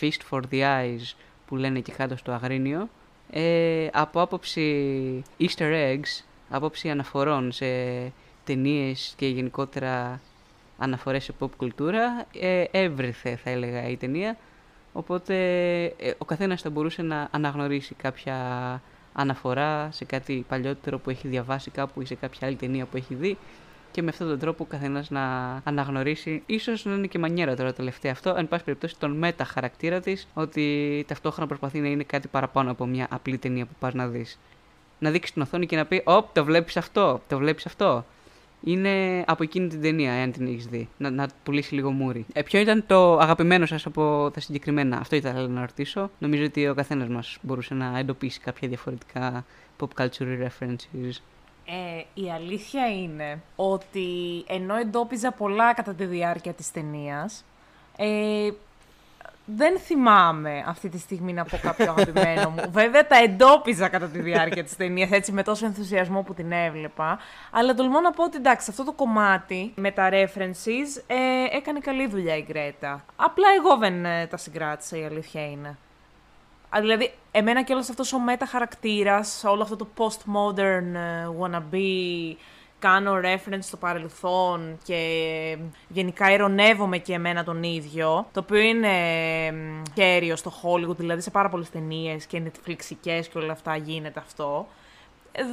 feast for the eyes που λένε και κάτω στο Αγρίνιο. Ε, από άποψη easter eggs, άποψη αναφορών σε ταινίες και γενικότερα αναφορές σε pop κουλτούρα, ε, έβρεθε θα έλεγα η ταινία, οπότε ε, ο καθένας θα μπορούσε να αναγνωρίσει κάποια αναφορά σε κάτι παλιότερο που έχει διαβάσει κάπου ή σε κάποια άλλη ταινία που έχει δει. Και με αυτόν τον τρόπο ο καθένας να αναγνωρίσει, ίσως να είναι και μανιέρα τώρα τελευταία αυτό, εν πάση περιπτώσει τον μετα χαρακτήρα της, ότι ταυτόχρονα προσπαθεί να είναι κάτι παραπάνω από μια απλή ταινία που πας να δεις. Να δείξει την οθόνη και να πει, «Ωπ, το βλέπεις αυτό, το βλέπεις αυτό» είναι από εκείνη την ταινία, εάν την έχεις δει. Να, να πουλήσει λίγο μούρι. Ε, ποιο ήταν το αγαπημένο σας από τα συγκεκριμένα, αυτό ήθελα να ρωτήσω. Νομίζω ότι ο καθένας μας μπορούσε να εντοπίσει κάποια διαφορετικά pop culture references. Ε, η αλήθεια είναι ότι ενώ εντόπιζα πολλά κατά τη διάρκεια της ταινίας, ε, δεν θυμάμαι αυτή τη στιγμή να πω κάποιο αγαπημένο μου. Βέβαια τα εντόπιζα κατά τη διάρκεια της ταινίας, έτσι με τόσο ενθουσιασμό που την έβλεπα. Αλλά τολμώ να πω ότι εντάξει, αυτό το κομμάτι με τα references ε, έκανε καλή δουλειά η Γκρέτα. Απλά εγώ δεν ε, τα συγκράτησα, η αλήθεια είναι. Δηλαδή, εμένα και όλος αυτός ο μεταχαρακτήρας, όλο αυτό το postmodern ε, wannabe κάνω reference στο παρελθόν και γενικά ειρωνεύομαι και εμένα τον ίδιο, το οποίο είναι κέριο στο Hollywood, δηλαδή σε πάρα πολλές ταινίες και netflixικές και όλα αυτά γίνεται αυτό.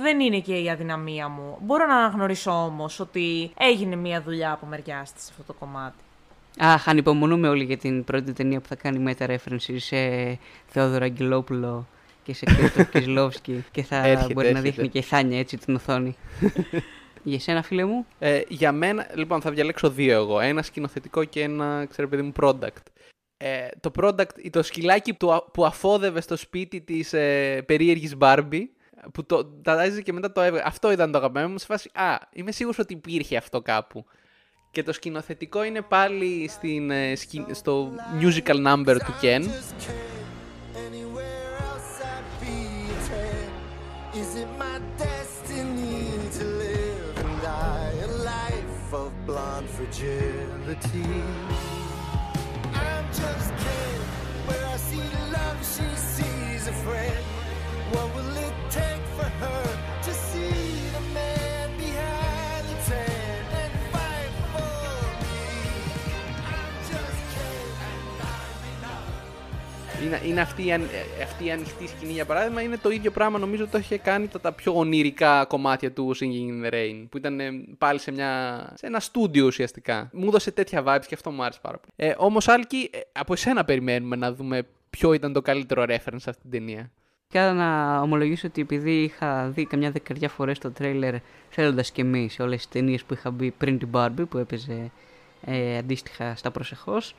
Δεν είναι και η αδυναμία μου. Μπορώ να αναγνωρίσω όμως ότι έγινε μια δουλειά από μεριά της σε αυτό το κομμάτι. Αχ, ανυπομονούμε όλοι για την πρώτη ταινία που θα κάνει meta-reference σε Θεόδωρο Αγγελόπουλο και σε Κρίστοφ Κισλόφσκι και θα έρχεται, μπορεί έρχεται. να δείχνει και η Θάνια έτσι την οθόνη. Για εσένα, φίλε μου. Ε, για μένα, λοιπόν, θα διαλέξω δύο εγώ. Ένα σκηνοθετικό και ένα, ξέρω παιδί μου, product. Ε, το product, το σκυλάκι που, που αφόδευε στο σπίτι της ε, περίεργης Barbie, που το ταζίζει και μετά το έβγαλε. Αυτό ήταν το αγαπημένο μου. Σε φάση, α, είμαι σίγουρος ότι υπήρχε αυτό κάπου. Και το σκηνοθετικό είναι πάλι στην, ε, σκη- στο musical number του Ken. agility Είναι, είναι αυτή, η, αν- ε, αυτή η ανοιχτή σκηνή για παράδειγμα. Είναι το ίδιο πράγμα νομίζω το είχε κάνει τα, τα πιο ονειρικά κομμάτια του Singing in the Rain. Που ήταν ε, πάλι σε, μια, σε ένα στούντιο ουσιαστικά. Μου έδωσε τέτοια vibes και αυτό μου άρεσε πάρα πολύ. Ε, Όμως, Άλκη, ε, από εσένα περιμένουμε να δούμε ποιο ήταν το καλύτερο reference σε αυτή την ταινία. Και άρα να ομολογήσω ότι επειδή είχα δει καμιά δεκαριά φορές το τρέιλερ θέλοντας και εμείς σε όλες τις ταινίες που είχα μπει πριν την Barbie που έπαιζε ε, αντίστοιχα στα προσεχώς,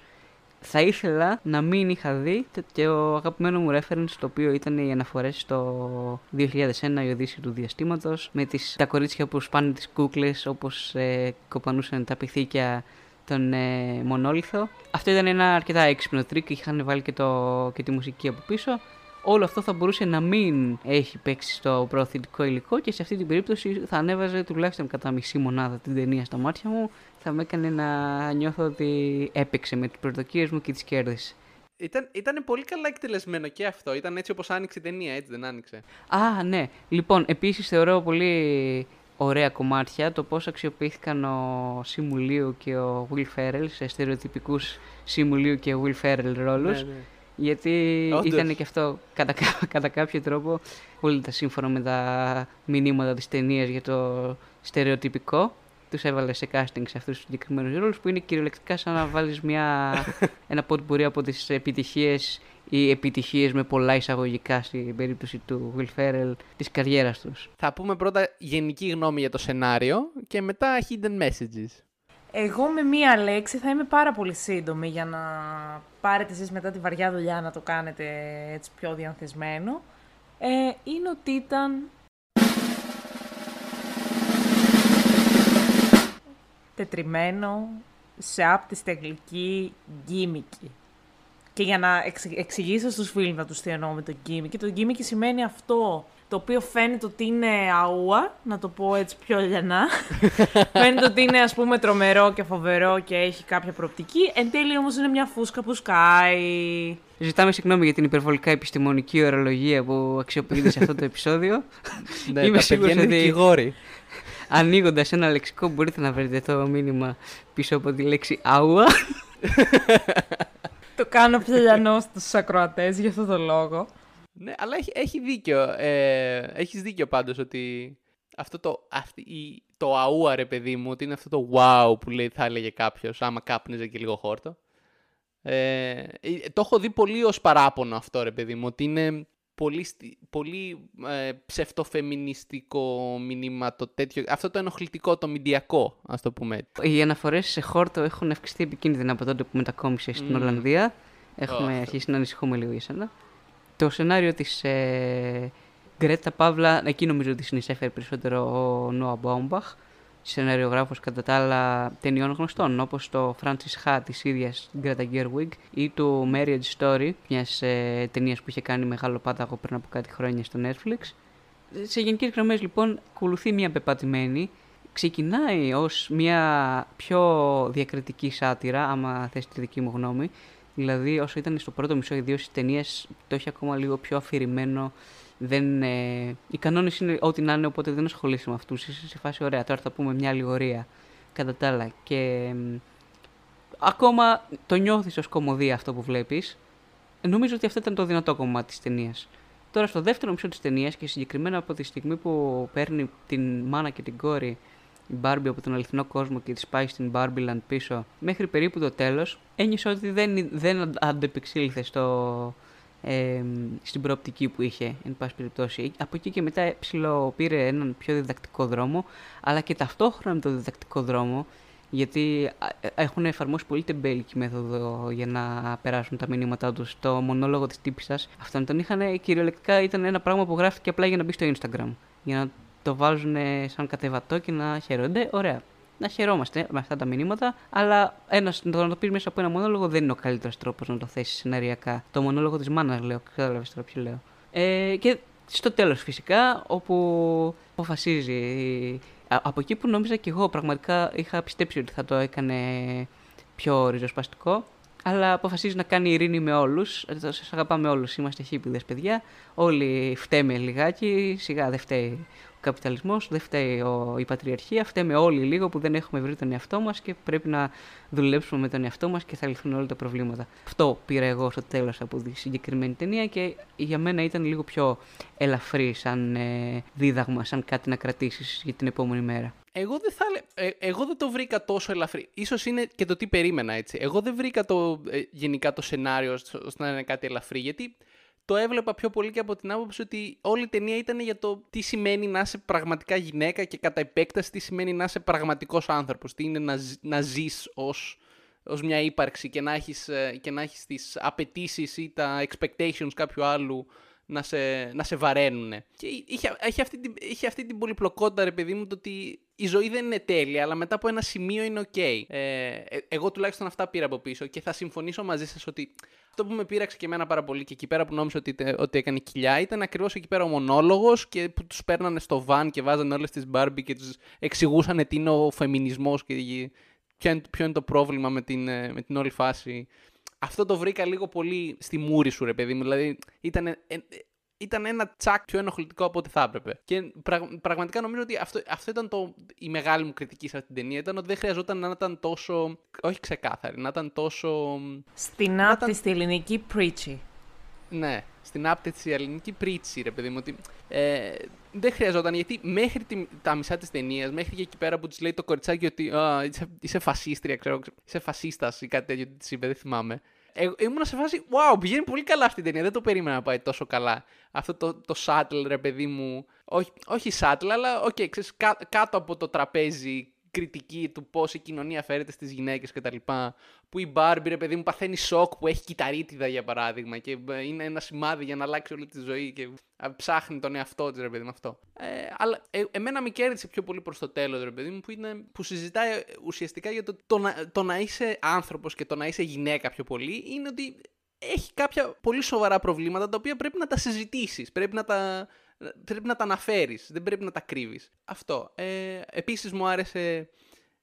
θα ήθελα να μην είχα δει το- και ο αγαπημένο μου reference το οποίο ήταν οι αναφορές στο 2001 η Οδύσσεια του Διαστήματος με τις, τα κορίτσια που σπάνε τις κούκλες όπως ε, κοπανούσαν τα πιθήκια τον ε, μονόλιθο. Αυτό ήταν ένα αρκετά έξυπνο τρικ, είχαν βάλει και, το, και τη μουσική από πίσω. Όλο αυτό θα μπορούσε να μην έχει παίξει στο προωθητικό υλικό και σε αυτή την περίπτωση θα ανέβαζε τουλάχιστον κατά μισή μονάδα την ταινία στα μάτια μου. Θα με έκανε να νιώθω ότι έπαιξε με τις προσδοκίες μου και τις κέρδισε. Ήταν, ήταν πολύ καλά εκτελεσμένο και αυτό. Ήταν έτσι όπως άνοιξε η ταινία, έτσι δεν άνοιξε. Α, ναι. Λοιπόν, επίσης θεωρώ πολύ ωραία κομμάτια το πώς αξιοποιήθηκαν ο Σιμουλίου και ο Will Ferrell σε στερεοτυπικούς Σιμουλίου και Will Ferrell ρόλους. Ναι, ναι. Γιατί Όντως. ήταν και αυτό κατά, κα- κατά κάποιο τρόπο πολύ τα σύμφωνα με τα μηνύματα της ταινίας για το στερεοτυπικό. Τους έβαλε σε casting σε αυτούς τους συγκεκριμένους ρόλους που είναι κυριολεκτικά σαν να βάλεις μια, ένα ποτμπουρί από τις επιτυχίες ή επιτυχίες με πολλά εισαγωγικά στην περίπτωση του Will Ferrell της καριέρας τους. Θα πούμε πρώτα γενική γνώμη για το σενάριο και μετά hidden messages. Εγώ με μία λέξη θα είμαι πάρα πολύ σύντομη για να πάρετε εσείς μετά τη βαριά δουλειά να το κάνετε έτσι πιο διανθισμένο. Ε, είναι ότι ήταν... τετριμένο σε άπτιστη αγγλική γκίμικη. Και για να εξ- εξηγήσω στους φίλους να τους τι εννοώ με το γκίμικη, το γκίμικη σημαίνει αυτό το οποίο φαίνεται ότι είναι αούα, να το πω έτσι πιο λιανά. φαίνεται ότι είναι ας πούμε τρομερό και φοβερό και έχει κάποια προοπτική. Εν τέλει όμως είναι μια φούσκα που σκάει. Ζητάμε συγγνώμη για την υπερβολικά επιστημονική ορολογία που αξιοποιείται σε αυτό το επεισόδιο. Ναι, Είμαι τα σίγουρος παιδιά είναι ότι δικηγόροι. ανοίγοντας ένα λεξικό μπορείτε να βρείτε το μήνυμα πίσω από τη λέξη άουα. Το κάνω πιο λιανό στους ακροατές για αυτό το λόγο. Ναι, αλλά έχει, έχει δίκιο. Ε, έχεις δίκιο πάντως ότι αυτό το, αυτή, η, το αούα ρε παιδί μου, ότι είναι αυτό το wow που λέει, θα έλεγε κάποιος άμα κάπνιζε και λίγο χόρτο. Ε, ε, το έχω δει πολύ ως παράπονο αυτό ρε παιδί μου, ότι είναι πολύ, στι- πολύ ε, ψευτοφεμινιστικό μήνυμα το τέτοιο, αυτό το ενοχλητικό, το μηντιακό, ας το πούμε έτσι. Οι αναφορές σε χόρτο έχουν αυξηθεί επικίνδυνα από τότε που μετακόμισε στην Μμμ. Ολλανδία. Έχουμε αυτό. αρχίσει να ανησυχούμε λίγο για σένα. Το σενάριο της ε, Γκρέτα Παύλα, εκεί νομίζω ότι συνεισέφερε περισσότερο ο Νόα Μπάουμπαχ, σεναριογράφος κατά τα άλλα ταινιών γνωστών, όπως το Francis Ha της ίδιας Γκρέτα Gerwig ή το Marriage Story, μιας ε, ταινίας που είχε κάνει μεγάλο πάταγο πριν από κάτι χρόνια στο Netflix. Σε γενικές γραμμές λοιπόν ακολουθεί μια πεπατημένη ξεκινάει ως μια πιο διακριτική σάτυρα, άμα θες τη δική μου γνώμη. Δηλαδή, όσο ήταν στο πρώτο μισό ή δύο στις ταινίες, το έχει ακόμα λίγο πιο αφηρημένο. Δεν, ε, οι κανόνες είναι ό,τι να είναι, οπότε δεν ασχολείσαι με αυτούς. Είσαι σε φάση ωραία, τώρα θα πούμε μια αλληγορία κατά τα άλλα. Και μ, ακόμα το νιώθεις ως κομμωδία αυτό που βλέπεις. Νομίζω ότι αυτό ήταν το δυνατό κομμάτι της ταινίας. Τώρα στο δεύτερο μισό της ταινίας και συγκεκριμένα από τη στιγμή που παίρνει την μάνα και την κόρη η Μπάρμπι από τον αληθινό κόσμο και τη πάει στην Barbieland πίσω μέχρι περίπου το τέλος ένιωσα ότι δεν, δεν αν- αντεπεξήλθε στο, ε, στην προοπτική που είχε, εν πάση περιπτώσει. Από εκεί και μετά ψηλό πήρε έναν πιο διδακτικό δρόμο, αλλά και ταυτόχρονα με το διδακτικό δρόμο, γιατί α, ε, έχουν εφαρμόσει πολύ τεμπέλικη μέθοδο για να περάσουν τα μηνύματά τους. Το μονόλογο της τύπισσας, αυτόν τον είχαν κυριολεκτικά ήταν ένα πράγμα που γράφτηκε απλά για να μπει στο Instagram. Για να το βάζουν σαν κατεβατό και να χαίρονται. Ωραία. Να χαιρόμαστε με αυτά τα μηνύματα, αλλά ένας, το να το πεις μέσα από ένα μονόλογο δεν είναι ο καλύτερος τρόπος να το θέσεις σεναριακά. Το μονόλογο της μάνας, λέω, κατάλαβες τώρα ποιο λέω. Ε, και στο τέλος φυσικά, όπου αποφασίζει. α- από εκεί που νόμιζα και εγώ πραγματικά είχα πιστέψει ότι θα το έκανε πιο ριζοσπαστικό. Αλλά αποφασίζει να κάνει ειρήνη με όλους. Σας αγαπάμε όλους. Είμαστε χίπηδες παιδιά. Όλοι φταίμε λιγάκι. Σιγά δεν φταίει ο καπιταλισμός, δεν φταίει ο, η πατριαρχία. Φταίμε όλοι λίγο που δεν έχουμε βρει τον εαυτό μας και πρέπει να δουλέψουμε με τον εαυτό μας και θα λυθούν όλα τα προβλήματα. Αυτό πήρα εγώ στο τέλος από τη συγκεκριμένη ταινία και για μένα ήταν λίγο πιο ελαφρύ σαν ε, δίδαγμα, σαν κάτι να κρατήσεις για την επόμενη μέρα. Εγώ δεν, θα, λέ- ε, εγώ δεν το βρήκα τόσο ελαφρύ. Ίσως είναι και το τι περίμενα έτσι. Εγώ δεν βρήκα το, ε, γενικά το σενάριο ώστε ώστε να είναι κάτι ελαφρύ. Γιατί το έβλεπα πιο πολύ και από την άποψη ότι όλη η ταινία ήταν για το τι σημαίνει να είσαι πραγματικά γυναίκα και κατά επέκταση τι σημαίνει να είσαι πραγματικός άνθρωπος. Τι είναι να, ζ- να ζεις ως, ως μια ύπαρξη και να έχεις, ε, και να έχεις τις απαιτήσεις ή τα expectations κάποιου άλλου να σε, να σε βαραίνουν. Και είχε, είχε, αυτή την, είχε αυτή την πολυπλοκότητα, ρε παιδί μου, το ότι η ζωή δεν είναι τέλεια, αλλά μετά από ένα σημείο είναι οκ. Ε, ε, εγώ τουλάχιστον αυτά πήρα από πίσω και θα συμφωνήσω μαζί σας ότι αυτό που με πείραξε και εμένα πάρα πολύ και εκεί πέρα που νόμιζα ότι, ότι έκανε κοιλιά ήταν ακριβώς εκεί πέρα ο μονόλογος και που τους παίρνανε στο βαν και βάζανε όλες τις Μπάρμπι και τους εξηγούσαν τι είναι ο φεμινισμός και ποιο είναι, ποιο είναι το πρόβλημα με την, ε, με την όλη φάση. Αυτό το βρήκα λίγο πολύ στη μούρη σου, ρε παιδί μου. Δηλαδή ήταν ήταν ένα τσακ πιο ενοχλητικό από ό,τι θα έπρεπε. Και πραγματικά νομίζω ότι αυτό, αυτό ήταν το, η μεγάλη μου κριτική σε αυτή την ταινία. Ήταν ότι δεν χρειαζόταν να ήταν τόσο. Όχι ξεκάθαρη, να ήταν τόσο. Στην άπτη ήταν... στη λιγάκι preachy. Ναι, στην άπτη της λιγάκι preachy, ρε παιδί μου. Ότι, ε, δεν χρειαζόταν γιατί μέχρι τη, τα μισά της ταινίας, μέχρι και εκεί πέρα που της λέει το κοριτσάκι ότι α, είσαι, είσαι φασίστρια, ξέρω, είσαι φασίστας ή κάτι τέτοιο της είπε, δεν θυμάμαι. Ε, ήμουν σε φάση, wow, πηγαίνει πολύ καλά αυτή η ταινία. Δεν το περίμενα να πάει τόσο καλά. Αυτό το, το subtle, ρε παιδί μου. Όχι, όχι subtle, αλλά OK, okay, ξέρεις, κάτω από το τραπέζι κριτική του πώς η κοινωνία φέρεται στις γυναίκες κτλ. Που η Μπάρμπι, ρε παιδί μου, παθαίνει σοκ που έχει κυταρίτιδα για παράδειγμα και ε, είναι ένα σημάδι για να αλλάξει όλη τη ζωή και ψάχνει τον εαυτό της, ρε παιδί μου αυτό. Ε, αλλά ε, εμένα με κέρδισε πιο πολύ προς το τέλος, ρε παιδί μου, που, είναι, που συζητάει ε, ουσιαστικά για το, το, να, το να είσαι άνθρωπος και το να είσαι γυναίκα πιο πολύ είναι ότι έχει κάποια πολύ σοβαρά προβλήματα τα οποία πρέπει να τα συζητήσεις. Πρέπει να τα πρέπει να τα αναφέρεις, δεν πρέπει να τα κρύβεις. Αυτό. Ε, επίσης μου άρεσε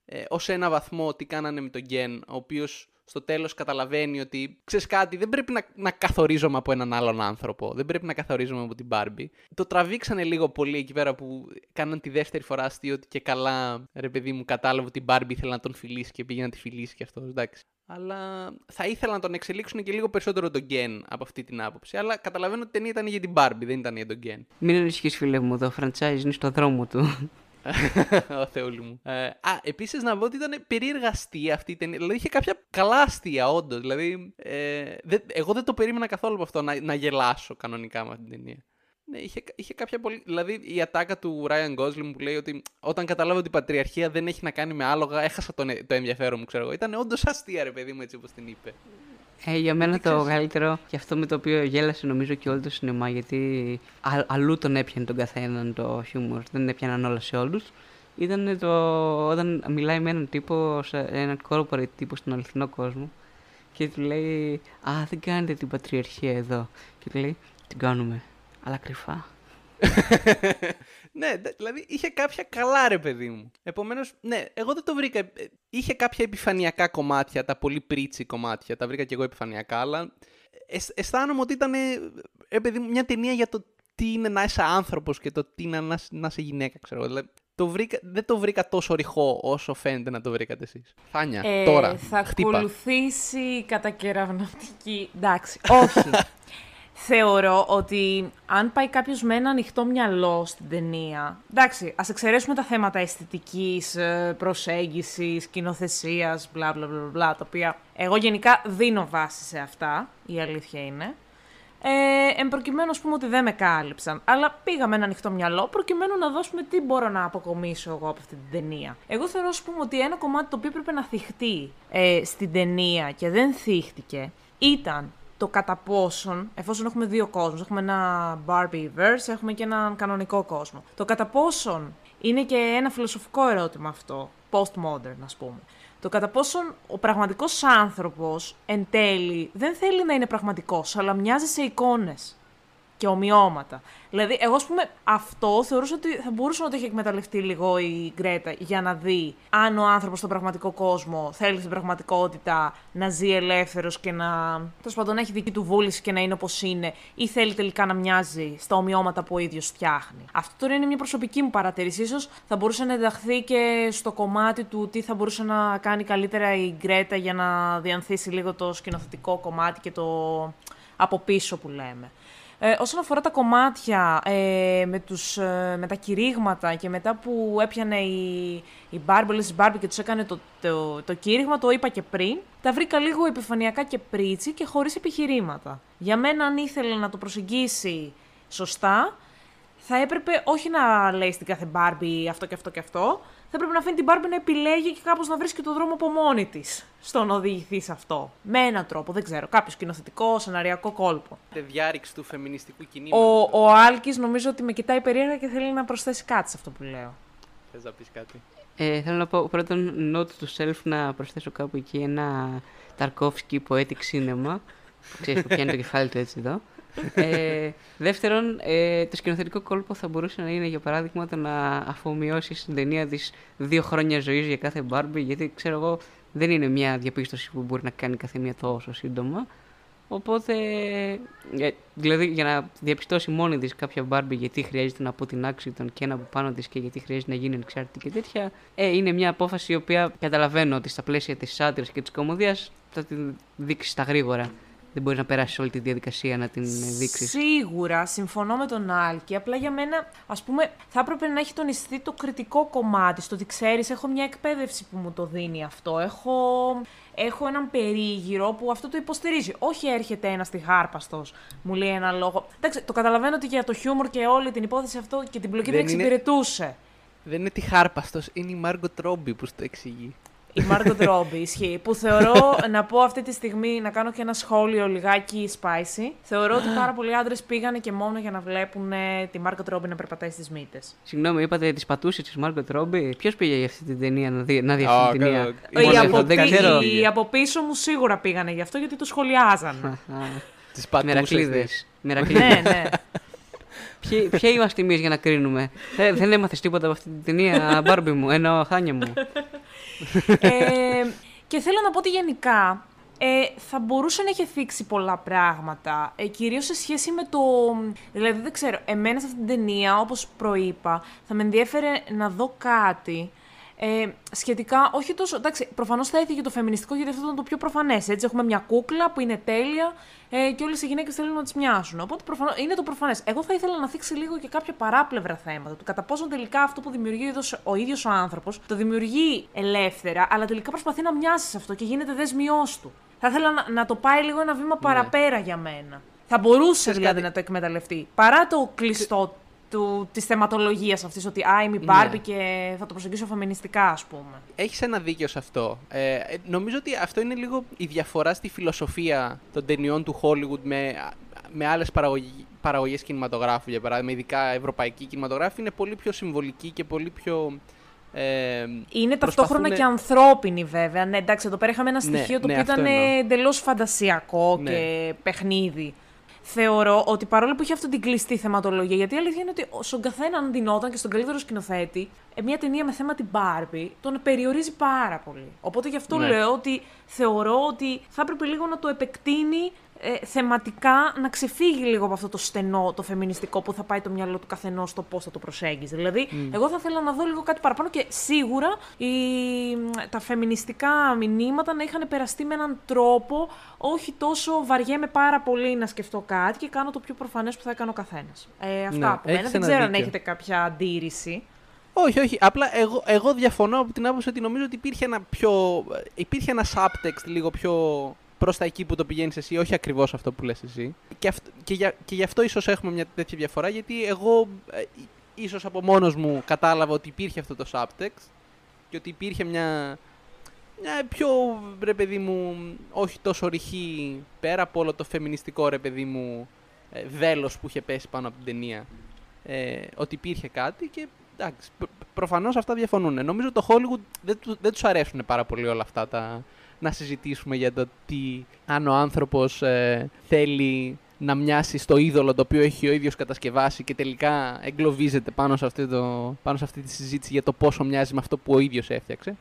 ε, ως ένα βαθμό τι κάνανε με τον Γκέν, ο οποίος στο τέλος καταλαβαίνει ότι, ξέρεις κάτι, δεν πρέπει να, να καθορίζομαι από έναν άλλον άνθρωπο, δεν πρέπει να καθορίζομαι από την Μπάρμπι. Το τραβήξανε λίγο πολύ εκεί πέρα που κάναν τη δεύτερη φορά αστείο ότι και καλά, ρε παιδί μου, κατάλαβε ότι η Μπάρμπι ήθελε να τον φιλήσει και πήγε να τη φιλήσει και αυτός, εντάξει αλλά θα ήθελα να τον εξελίξουν και λίγο περισσότερο τον Γκέν από αυτή την άποψη. Αλλά καταλαβαίνω ότι η ταινία ήταν για την Barbie, δεν ήταν για τον Γκέν. Μην ανησυχείς, φίλε μου, το franchise είναι στο δρόμο του. Ο Θεούλη μου. Ε, α, επίσης να πω ότι ήταν περίεργα αστεία αυτή η ταινία. Δηλαδή είχε κάποια καλά αστεία, όντως. Δηλαδή, ε, δε, εγώ δεν το περίμενα καθόλου από αυτό να, να γελάσω κανονικά με αυτή την ταινία. Ναι, είχε, είχε κάποια πολύ. Δηλαδή η ατάκα του Ryan Gosling που λέει ότι όταν κατάλαβα ότι η πατριαρχία δεν έχει να κάνει με άλογα, έχασα το, το ενδιαφέρον μου, ξέρω εγώ. Ήταν όντως αστεία, ρε παιδί μου, έτσι όπως την είπε. Ε, για μένα το καλύτερο και αυτό με το οποίο γέλασε νομίζω και όλο το σινεμά γιατί α, αλλού τον έπιανε τον καθέναν το χιούμορ, δεν έπιαναν όλα σε όλους. Ήταν το όταν μιλάει με έναν τύπο, σε έναν corporate τύπο στον αληθινό κόσμο και του λέει Α, δεν κάνετε την πατριαρχία εδώ. Και του λέει Την κάνουμε αλλά κρυφά. ναι, δηλαδή είχε κάποια καλά ρε παιδί μου. Επομένως, ναι, εγώ δεν το βρήκα. Ε, είχε κάποια επιφανειακά κομμάτια, τα πολύ πρίτσι κομμάτια. Τα βρήκα και εγώ επιφανειακά, αλλά αισθάνομαι ότι ήταν ρε παιδί μου, μια ταινία για το τι είναι να είσαι άνθρωπος και το τι είναι να, να είσαι γυναίκα, ξέρω. Δηλαδή, το βρήκα, δεν το βρήκα τόσο ρηχό όσο φαίνεται να το βρήκατε εσείς. Θάνια, ε, τώρα, Θα χτύπα. ακολουθήσει κατακεραυνωτική... Εντάξει, όχι. Θεωρώ ότι αν πάει κάποιος με ένα ανοιχτό μυαλό στην ταινία. Εντάξει, ας εξαιρέσουμε τα θέματα αισθητικής, ε, προσέγγισης, σκηνοθεσία, μπλα μπλα μπλα, μπλα, τα οποία εγώ γενικά δίνω βάση σε αυτά, η αλήθεια είναι. Ε, εν προκειμένου, ας πούμε, ότι δεν με κάλυψαν. Αλλά πήγα με ένα ανοιχτό μυαλό, προκειμένου να δώσουμε τι μπορώ να αποκομίσω εγώ από αυτή την ταινία. Εγώ θεωρώ, ας πούμε, ότι ένα κομμάτι το οποίο έπρεπε να θυχτεί ε, στην ταινία και δεν θύχτηκε ήταν το κατά πόσον, εφόσον έχουμε δύο κόσμους, έχουμε ένα Barbie-verse, έχουμε και έναν κανονικό κόσμο. Το κατά πόσον είναι και ένα φιλοσοφικό ερώτημα αυτό, post-modern ας πούμε. Το κατά πόσον ο πραγματικός άνθρωπος εν τέλει δεν θέλει να είναι πραγματικός, αλλά μοιάζει σε εικόνες και ομοιώματα. Δηλαδή, εγώ, ας πούμε, αυτό θεωρούσα ότι θα μπορούσε να το έχει εκμεταλλευτεί λίγο η Γκρέτα για να δει αν ο άνθρωπος στον πραγματικό κόσμο θέλει στην πραγματικότητα να ζει ελεύθερος και να. τέλος πάντων, να έχει δική του βούληση και να είναι όπως είναι, ή θέλει τελικά να μοιάζει στα ομοιώματα που ο ίδιος φτιάχνει. Αυτό τώρα είναι μια προσωπική μου παρατήρηση. σω θα μπορούσε να ενταχθεί και στο κομμάτι του τι θα μπορούσε να κάνει καλύτερα η Γκρέτα για να διανθίσει λίγο το σκηνοθετικό κομμάτι και το από πίσω που λέμε. Ε, όσον αφορά τα κομμάτια ε, με, τους, ε, με τα κηρύγματα και μετά που έπιανε η, η Μπάρμπη, Μπάρμπη και τους έκανε το, το, το κήρυγμα, το είπα και πριν, τα βρήκα λίγο επιφανειακά και πρίτσι και χωρίς επιχειρήματα. Για μένα αν ήθελε να το προσεγγίσει σωστά, θα έπρεπε όχι να λέει στην κάθε Μπάρμπη αυτό και αυτό και αυτό, θα πρέπει να αφήνει την Μπάρμπι να επιλέγει και κάπως να βρίσκει το δρόμο από μόνη της στο να οδηγηθεί σε αυτό. Με έναν τρόπο, δεν ξέρω. Κάποιο σκηνοθετικό, σεναριακό κόλπο. Τη διάρρηξη του φεμινιστικού κινήματος. Ο, ο Άλκης νομίζω ότι με κοιτάει περίεργα και θέλει να προσθέσει κάτι σε αυτό που λέω. Θες να πεις κάτι; Ε, θέλω να πω πρώτον note to self να προσθέσω κάπου εκεί ένα Ταρκόφσκι poetic cinema Ξέρεις που πιάνει το κεφάλι του έτσι εδώ. Ε, δεύτερον, ε, το σκηνοθετικό κόλπο θα μπορούσε να είναι για παράδειγμα το να αφομοιώσεις στην ταινία της δύο χρόνια ζωής για κάθε Barbie, γιατί ξέρω εγώ δεν είναι μια διαπίστωση που μπορεί να κάνει κάθε μία τόσο σύντομα. Οπότε, ε, δηλαδή για να διαπιστώσει μόνη της κάποια Barbie γιατί χρειάζεται να αποτινάξει τον και ένα από πάνω της και γιατί χρειάζεται να γίνει εξάρτητη και τέτοια, ε, είναι μια απόφαση η οποία καταλαβαίνω ότι στα πλαίσια της άντρα και της κομμωδίας θα την δείξει στα γρήγορα. Δεν μπορείς να περάσεις όλη τη διαδικασία να την δείξεις. Σίγουρα, συμφωνώ με τον Άλκη. Απλά για μένα, ας πούμε, θα έπρεπε να έχει τονιστεί το κριτικό κομμάτι. Στο ότι ξέρεις, έχω μια εκπαίδευση που μου το δίνει αυτό. Έχω, έχω έναν περίγυρο που αυτό το υποστηρίζει. Όχι έρχεται ένας τυχάρπαστος, μου λέει ένα λόγο. Εντάξει, το καταλαβαίνω ότι για το χιούμορ και όλη την υπόθεση αυτό και την πλοκή δεν, Δεν είναι- εξυπηρετούσε. Δεν είναι τυχάρπαστος, είναι η Μάργκο Τρόμπι που σου το εξηγεί. Η Μάρκο Ρόμπι ισχύει. Που θεωρώ να πω αυτή τη στιγμή, να κάνω και ένα σχόλιο λιγάκι spicy. Θεωρώ ότι πάρα πολλοί άντρες πήγανε και μόνο για να βλέπουν ε, τη Μάρκο Ρόμπι να περπατάει στις μύτες. Συγγνώμη, είπατε τις πατούσες της Μάργκοτ Ρόμπι. Ποιος πήγε για αυτή την ταινία να δει, να δει αυτή Α, την ταινία. καλά. Οι Μόνο από, αυτό, δεν πι- ξέρω. οι από πίσω μου σίγουρα πήγανε γι' αυτό γιατί το σχολιάζαν. Τις πατούσες. Μερακλείδες. ναι, ναι. Ποιοι, ποιοι είμαστε εμείς για να κρίνουμε; δεν, δεν έμαθες τίποτα από αυτή την ταινία, Μπάρμπι μου, ενώ χάνια μου; Ε, και θέλω να πω ότι γενικά ε, θα μπορούσε να έχει θίξει πολλά πράγματα. Ε, Κυρίως σε σχέση με το. Δηλαδή, δεν ξέρω, εμένα σε αυτή την ταινία, όπως προείπα, θα με ενδιέφερε να δω κάτι. Ε, σχετικά, όχι τόσο. Εντάξει, προφανώς θα έφυγε το φεμινιστικό γιατί αυτό ήταν το πιο προφανές. Έτσι, έχουμε μια κούκλα που είναι τέλεια ε, και όλες οι γυναίκες θέλουν να τις μοιάσουν. Οπότε προφανώς, είναι το προφανές. Εγώ θα ήθελα να θίξει λίγο και κάποια παράπλευρα θέματα. Του κατά πόσον τελικά αυτό που δημιουργεί ο ίδιος- ο ίδιος ο άνθρωπος το δημιουργεί ελεύθερα, αλλά τελικά προσπαθεί να μοιάσει σε αυτό και γίνεται δεσμιό του. Θα ήθελα να, να το πάει λίγο ένα βήμα παραπέρα για μένα. Θα μπορούσε Ξέρεις δηλαδή κάτι; να το εκμεταλλευτεί. Παρά το κλειστό του, της θεματολογίας αυτής, ότι «Α, είμαι η Μπάρμπι και θα το προσεγγίσω φεμινιστικά», ας πούμε. Έχεις ένα δίκιο σε αυτό. Ε, ε, νομίζω ότι αυτό είναι λίγο η διαφορά στη φιλοσοφία των ταινιών του Hollywood με, με άλλες παραγωγές κινηματογράφου, για παράδειγμα, ειδικά ευρωπαϊκή κινηματογράφη, είναι πολύ πιο συμβολική και πολύ πιο. Ε, Είναι ταυτόχρονα προσπαθούνε- και ανθρώπινη, βέβαια. Ναι, εντάξει, εδώ πέρα είχαμε ένα Ναι, στοιχείο το ναι, οποίο αυτό ήταν εννοώ. εντελώς φαντασιακό Ναι. και παιχνίδι. Θεωρώ ότι παρόλο που είχε αυτή την κλειστή θεματολογία, γιατί η αλήθεια είναι ότι στον καθέναν δινόταν και στον καλύτερο σκηνοθέτη, ε, μια ταινία με θέμα την Barbie τον περιορίζει πάρα πολύ. Οπότε γι' αυτό Ναι. λέω ότι θεωρώ ότι θα έπρεπε λίγο να το επεκτείνει ε, θεματικά να ξεφύγει λίγο από αυτό το στενό, το φεμινιστικό που θα πάει το μυαλό του καθενός στο πώς θα το προσέγγιζε. Δηλαδή, εγώ θα ήθελα να δω λίγο κάτι παραπάνω και σίγουρα η, τα φεμινιστικά μηνύματα να είχαν περαστεί με έναν τρόπο όχι τόσο βαριέμαι πάρα πολύ να σκεφτώ κάτι και κάνω το πιο προφανές που θα έκανε ο καθένας. Ε, αυτά Ναι, από μένα. έχεις Δεν ένα ξέρω αν δίκιο. έχετε κάποια αντίρρηση. Όχι, όχι. Απλά εγώ, εγώ διαφωνώ από την άποψη ότι νομίζω ότι υπήρχε ένα πιο. υπήρχε ένας subtext λίγο πιο προς τα εκεί που το πηγαίνεις εσύ, όχι ακριβώς αυτό που λες εσύ. Και, αυτ, και, για, και γι' αυτό ίσως έχουμε μια τέτοια διαφορά, γιατί εγώ ε, ίσως από μόνος μου κατάλαβα ότι υπήρχε αυτό το subtext και ότι υπήρχε μια, μια πιο ρε παιδί μου, όχι τόσο ρηχή πέρα από όλο το φεμινιστικό ρε παιδί μου ε, δέλος που είχε πέσει πάνω από την ταινία. Ε, ότι υπήρχε κάτι και εντάξει, προ, προφανώς αυτά διαφωνούν. Νομίζω το Hollywood δεν, του, δεν τους αρέσουν πάρα πολύ όλα αυτά τα, να συζητήσουμε για το τι αν ο άνθρωπος ε, θέλει να μοιάσει στο είδωλο το οποίο έχει ο ίδιος κατασκευάσει και τελικά εγκλωβίζεται πάνω σε, αυτή το, πάνω σε αυτή τη συζήτηση για το πόσο μοιάζει με αυτό που ο ίδιος έφτιαξε.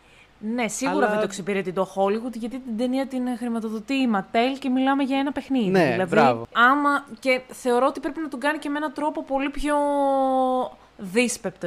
Ναι, σίγουρα Αλλά- δεν το εξυπηρετεί το Hollywood γιατί την ταινία την χρηματοδοτεί η Mattel και μιλάμε για ένα παιχνίδι. Ναι, δηλαδή, μπράβο. Άμα και θεωρώ ότι πρέπει να τον κάνει και με έναν τρόπο πολύ πιο δύσπεπτο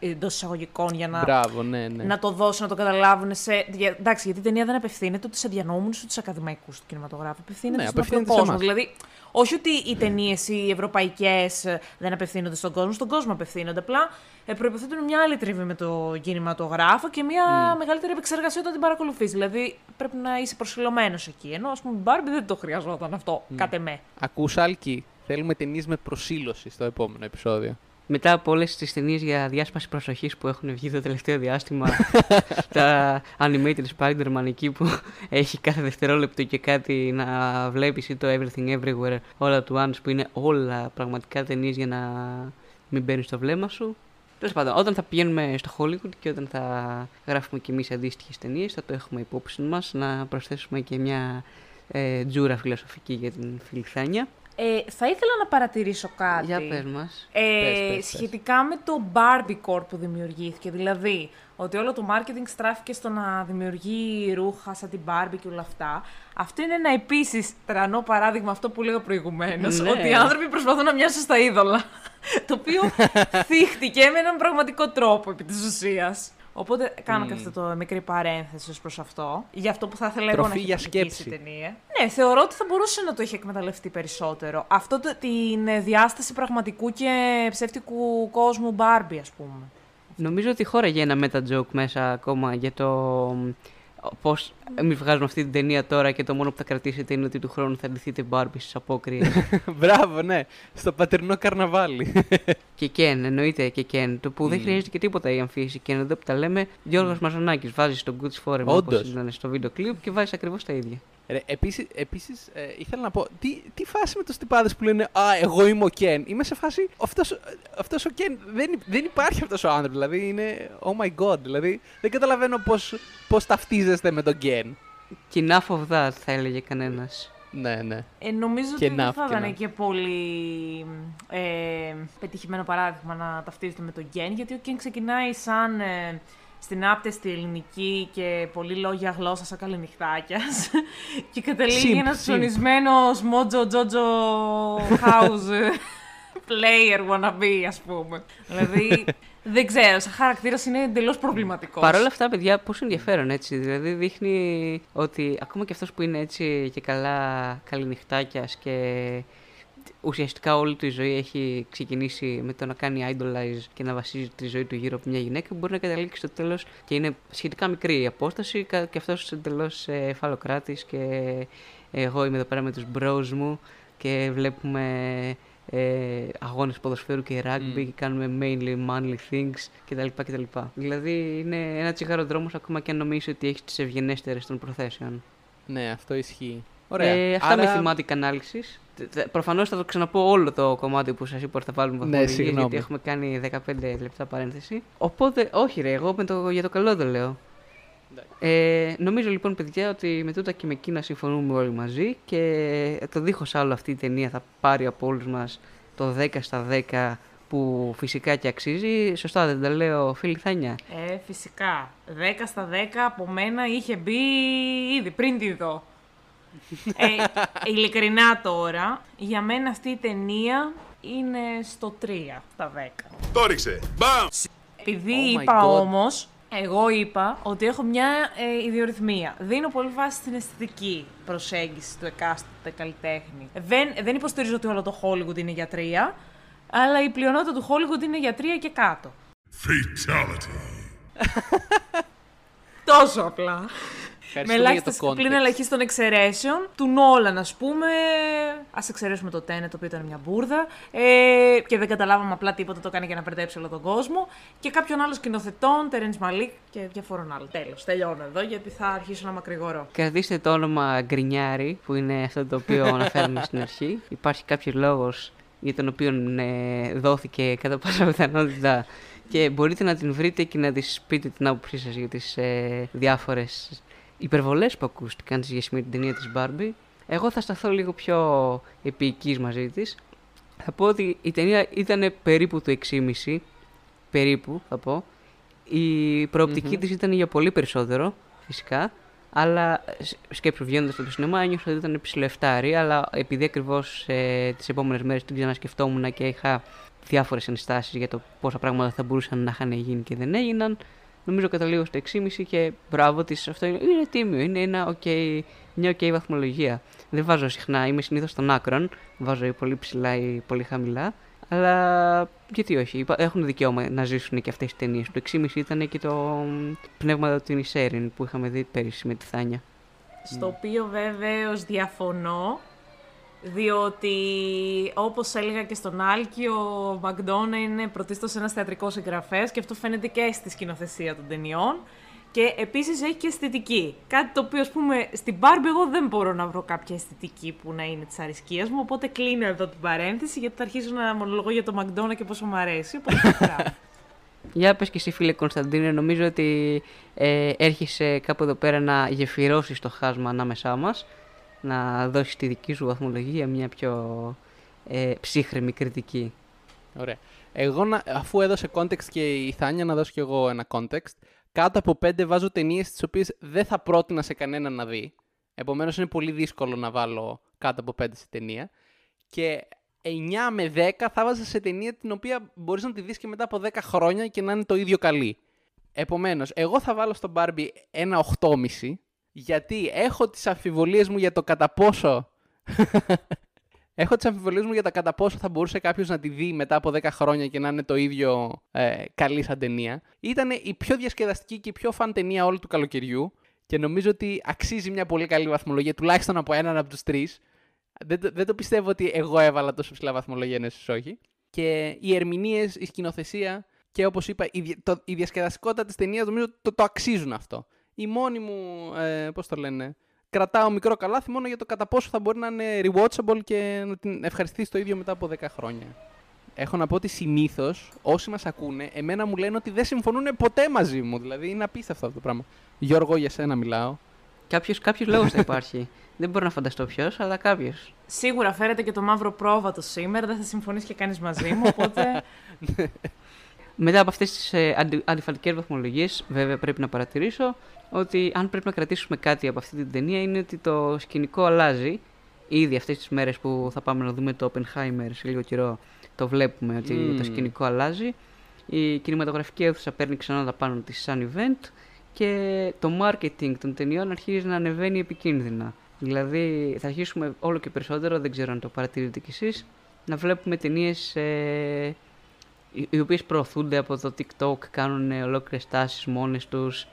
εντός εισαγωγικών για να, Μπράβο, ναι, ναι. να το δώσουν, να το καταλάβουν σε. για- Εντάξει, γιατί η ταινία δεν απευθύνεται ούτε σε διανόμενου ούτε σε ακαδημαϊκούς του κινηματογράφου. Απευθύνεται Ναι, στον απευθύνεται απλό σε κόσμο. εμάς. Δηλαδή, όχι ότι οι ταινίες οι ευρωπαϊκές δεν απευθύνονται στον κόσμο, στον κόσμο απευθύνονται. Απλά ε, προποθέτουν μια άλλη τριβή με το κινηματογράφο και μια μεγαλύτερη επεξεργασία όταν την παρακολουθείς. Δηλαδή, πρέπει να είσαι προσιλωμένος εκεί. Ενώ, ας πούμε, η Barbie δεν το χρειαζόταν αυτό, κατ' εμέ. Ακούς, Άλκη, θέλουμε ταινίες με προσήλωση στο επόμενο επεισόδιο. Μετά από όλες τις ταινίες για διάσπαση προσοχής που έχουν βγει το τελευταίο διάστημα, τα animated Spider-Man εκεί που έχει κάθε δευτερόλεπτο και κάτι να βλέπεις ή το Everything Everywhere όλα του Once που είναι όλα πραγματικά ταινίες για να μην μπαίνεις στο βλέμμα σου. Τέλος πάντων, όταν θα πηγαίνουμε στο Hollywood και όταν θα γράφουμε κι εμείς αντίστοιχες ταινίες, θα το έχουμε υπόψη μας να προσθέσουμε και μια ε, τζούρα φιλοσοφική για την Φιλιθάνια. Ε, θα ήθελα να παρατηρήσω κάτι. Για πες μας. Ε, Πες, πες, πες. σχετικά με το Barbiecore που δημιουργήθηκε. Δηλαδή, ότι όλο το marketing στράφηκε στο να δημιουργεί ρούχα σαν την Barbie και όλα αυτά. Αυτό είναι ένα επίσης τρανό παράδειγμα, αυτό που λέγα προηγουμένως. Ναι. Ότι οι άνθρωποι προσπαθούν να μοιάσουν στα είδωλα. το οποίο θύχτηκε με έναν πραγματικό τρόπο επί της ουσίας. Οπότε κάνω και αυτό το μικρή παρένθεση ως προς αυτό. Για αυτό που θα ήθελα εγώ να Τροφή έχει για προσεγγίσει σκέψη. η ταινία. Ναι, θεωρώ ότι θα μπορούσε να το είχε εκμεταλλευτεί περισσότερο. Αυτό το, την ε, διάσταση πραγματικού και ψεύτικου κόσμου Barbie, ας πούμε. Νομίζω ότι χώραγε ένα meta-joke μέσα ακόμα για το πώς εμεί βγάζουμε αυτή την ταινία τώρα και το μόνο που θα κρατήσετε είναι ότι του χρόνου θα ντυθείτε Barbie στις απόκριες. Μπράβο, ναι. Στο πατερινό καρναβάλι. και Ken, εννοείται και Ken. Το που δεν χρειάζεται και τίποτα η αμφίεση Ken. Εδώ που τα λέμε, Γιώργος Μαζονάκης βάζει το Goods Forum όπως Όντως. ήταν στο βίντεο κλιπ και βάζει ακριβώς τα ίδια. Ρε, επίσης, επίσης ε, ήθελα να πω, τι, τι φάση με τους τυπάδες που λένε «Α, εγώ είμαι ο Κεν». Είμαι σε φάση, αυτός, αυτός ο Κεν δεν, υ- δεν υπάρχει αυτός ο άνθρωπος, δηλαδή είναι «Oh my God», δηλαδή δεν καταλαβαίνω πώς, πώς ταυτίζεστε με τον Κεν. Και enough of that θα έλεγε κανένας. Ναι, ναι. Ε, νομίζω Και ότι δεν enough, θα και ήταν enough. και πολύ ε, πετυχημένο παράδειγμα να ταυτίζεται με τον Γκέν, γιατί ο Γκέν ξεκινάει σαν ε, στην άπτεστη ελληνική και πολύ λόγια γλώσσα σαν καληνυχτάκιας και καταλήγει Simp, ένας simp. ψωνισμένος μότζο τζότζο house ε, player wannabe, ας πούμε. δηλαδή, δεν ξέρω, σαν χαρακτήρας είναι εντελώς προβληματικός. Παρ' όλα αυτά, παιδιά, πόσο ενδιαφέρον έτσι. Δηλαδή, δείχνει ότι ακόμα και αυτός που είναι έτσι και καλά καληνυχτάκιας και ουσιαστικά όλη του η ζωή έχει ξεκινήσει με το να κάνει idolize και να βασίζει τη ζωή του γύρω από μια γυναίκα, μπορεί να καταλήξει στο τέλος και είναι σχετικά μικρή η απόσταση κα- και αυτός εντελώς ε, φαλοκράτη και εγώ είμαι εδώ πέρα με τους bros μου και βλέπουμε ε, αγώνες ποδοσφαίρου και rugby και κάνουμε mainly manly things κτλ. κτλ. Δηλαδή είναι ένα τσιγάρο δρόμος ακόμα και αν νομίζεις ότι έχεις τις ευγενέστερες των προθέσεων. Ναι, αυτό ισχύει. Ωραία. Ε, αυτά με thematic analysis. Προφανώς θα το ξαναπώ όλο το κομμάτι που σας είπα ότι θα βάλουμε Ναι, βαθμολογίες, συγγνώμη. γιατί έχουμε κάνει 15 λεπτά παρένθεση. Οπότε, όχι ρε, εγώ με το, για το καλό το λέω. Ε, νομίζω λοιπόν, παιδιά, ότι με τούτα και με εκείνα συμφωνούμε όλοι μαζί και το δίχως άλλο αυτή η ταινία θα πάρει από όλους μας το 10 στα 10 που φυσικά και αξίζει. Σωστά δεν τα λέω, φίλη Θάνια; Ε, φυσικά. 10 στα 10 από μένα είχε μπει ήδη πριν τη δω. Ε, ειλικρινά τώρα, για μένα αυτή η ταινία είναι στο 3 στα 10. Το ρίξε. Μπαμ! Επειδή Oh my είπα God. όμως, εγώ είπα ότι έχω μια ε, ιδιορυθμία. Δίνω πολύ βάση στην αισθητική προσέγγιση του εκάστοτε καλλιτέχνη. Δεν, δεν υποστηρίζω ότι όλο το Hollywood είναι για τρία, αλλά η πλειονότητα του Hollywood είναι για τρία και κάτω. Fatality. Τόσο απλά. Με Ευχαριστούμε για το ελάχιστε context. πλην ελαχίστων εξαιρέσεων. Του Νόλαν, ας πούμε. Α εξαιρέσουμε το Τένε, το οποίο ήταν μια μπουρδα. Ε, και δεν καταλάβαμε απλά τίποτα, το κάνει για να μπερδέψει όλο τον κόσμο. Και κάποιον άλλος σκηνοθετών, Τερεν Μαλίκ και διαφόρων άλλων. Τέλος, τελειώνω εδώ γιατί θα αρχίσω να μακρηγορώ. Κρατήστε το όνομα Γκρινιάρη, που είναι αυτό το οποίο αναφέραμε στην αρχή. Υπάρχει κάποιος λόγος για τον οποίο ε, δόθηκε κατά πάσα πιθανότητα και μπορείτε να την βρείτε και να της πείτε την άποψή σας για τις ε, διάφορες υπερβολές που ακούστηκαν στη σχέση με την ταινία της Barbie. Εγώ θα σταθώ λίγο πιο επίοικης μαζί της. Θα πω ότι η ταινία ήταν περίπου το 6,5, περίπου θα πω. Η προοπτικη της ήταν για πολύ περισσότερο, φυσικά. Αλλά σ- σκέψου βγαίνοντας από το σινεμά, ένιωσα ότι ήταν ψηλοεφτάρι. Αλλά επειδή ακριβώς ε, τις επόμενες μέρες την ξανασκεφτόμουν και είχα διάφορες ενστάσεις για το πόσα πράγματα θα μπορούσαν να είχαν γίνει και δεν έγιναν, νομίζω καταλήγω στο 6,5 και μπράβο της. Αυτό είναι, είναι τίμιο. Είναι ένα okay, μια ok βαθμολογία. Δεν βάζω συχνά, είμαι συνήθως των άκρων. Βάζω ή πολύ ψηλά ή πολύ χαμηλά. Αλλά γιατί όχι, υπά- έχουν δικαίωμα να ζήσουν και αυτές τις ταινίες. Το 6,5 ήταν και το μ, πνεύμα του Νισέριν που είχαμε δει πέρυσι με τη Θάνια. Στο οποίο βέβαιως διαφωνώ, διότι όπως έλεγα και στον Άλκη, ο Μακδόνα είναι πρωτίστως ένας θεατρικός συγγραφέας και αυτό φαίνεται και στη σκηνοθεσία των ταινιών. Και επίσης έχει και αισθητική. Κάτι το οποίο, ας πούμε, στην Barbie εγώ δεν μπορώ να βρω κάποια αισθητική που να είναι της αρισκίας μου, οπότε κλείνω εδώ την παρένθεση γιατί θα αρχίσω να μονολογώ για τον Μακδόνα και πόσο μου αρέσει. Οπότε, μπράβο. Για πες και εσύ φίλε Κωνσταντίνε, νομίζω ότι ε, έρχεσαι κάπου εδώ πέρα να γεφυρώσεις το χάσμα ανάμεσά μας. Να δώσει τη δική σου βαθμολογία μια πιο ε, ψύχρεμη κριτική. Ωραία. Εγώ, να- αφού έδωσε context και η Θάνια, να δώσω κι εγώ ένα context. Κάτω από πέντε βάζω ταινίες τις οποίες δεν θα πρότεινα σε κανένα να δει. Επομένως είναι πολύ δύσκολο να βάλω κάτω από πέντε σε ταινία. Και 9 με 10 θα βάζα σε ταινία την οποία μπορείς να τη δεις και μετά από 10 χρόνια και να είναι το ίδιο καλή. Επομένως, εγώ θα βάλω στον Barbie ένα 8,5 γιατί έχω τις αμφιβολίες μου για το κατά πόσο Έχω τις αμφιβολίες μου για τα κατά πόσο θα μπορούσε κάποιος να τη δει μετά από 10 χρόνια και να είναι το ίδιο ε, καλή σαν ταινία. Ήταν η πιο διασκεδαστική και η πιο φαν ταινία όλου του καλοκαιριού και νομίζω ότι αξίζει μια πολύ καλή βαθμολογία, τουλάχιστον από έναν από τους τρεις. Δεν, το- δεν το πιστεύω ότι εγώ έβαλα τόσο ψηλά βαθμολογία, ναι, εσείς όχι. Και οι ερμηνείες, η σκηνοθεσία και όπως είπα, η, δια- το- η διασκεδαστικότητα της ταινίας νομίζω το, το αξίζουν αυτό. Η μόνη μου, ε, πώς το λένε, κρατάω μικρό καλάθι μόνο για το κατά πόσο θα μπορεί να είναι rewatchable και να την ευχαριστήσει το ίδιο μετά από 10 χρόνια. Έχω να πω ότι συνήθως όσοι μας ακούνε, εμένα μου λένε ότι δεν συμφωνούν ποτέ μαζί μου. Δηλαδή είναι απίστευτο αυτό το πράγμα. Γιώργο, για σένα μιλάω. Κάποιος, κάποιος λόγος θα υπάρχει. Δεν μπορώ να φανταστώ ποιος, αλλά κάποιος. Σίγουρα φέρετε και το μαύρο πρόβατο σήμερα, δεν θα συμφωνήσει και κανείς μαζί μου, οπότε... Μετά από αυτές τις ε, αντι, αντιφατικές βαθμολογίες, βέβαια πρέπει να παρατηρήσω ότι αν πρέπει να κρατήσουμε κάτι από αυτή την ταινία είναι ότι το σκηνικό αλλάζει. Ήδη αυτές τις μέρες που θα πάμε να δούμε το Oppenheimer σε λίγο καιρό το βλέπουμε ότι Μμμ. το σκηνικό αλλάζει. Η κινηματογραφική αίθουσα παίρνει ξανά τα πάνω της σαν event και το marketing των ταινιών αρχίζει να ανεβαίνει επικίνδυνα. Δηλαδή θα αρχίσουμε όλο και περισσότερο, δεν ξέρω αν το παρατηρείτε κι εσείς, να βλέπουμε ταινίες ε, οι- οι οποίες προωθούνται από το TikTok, κάνουν ολόκληρες τάσεις μόνες τους,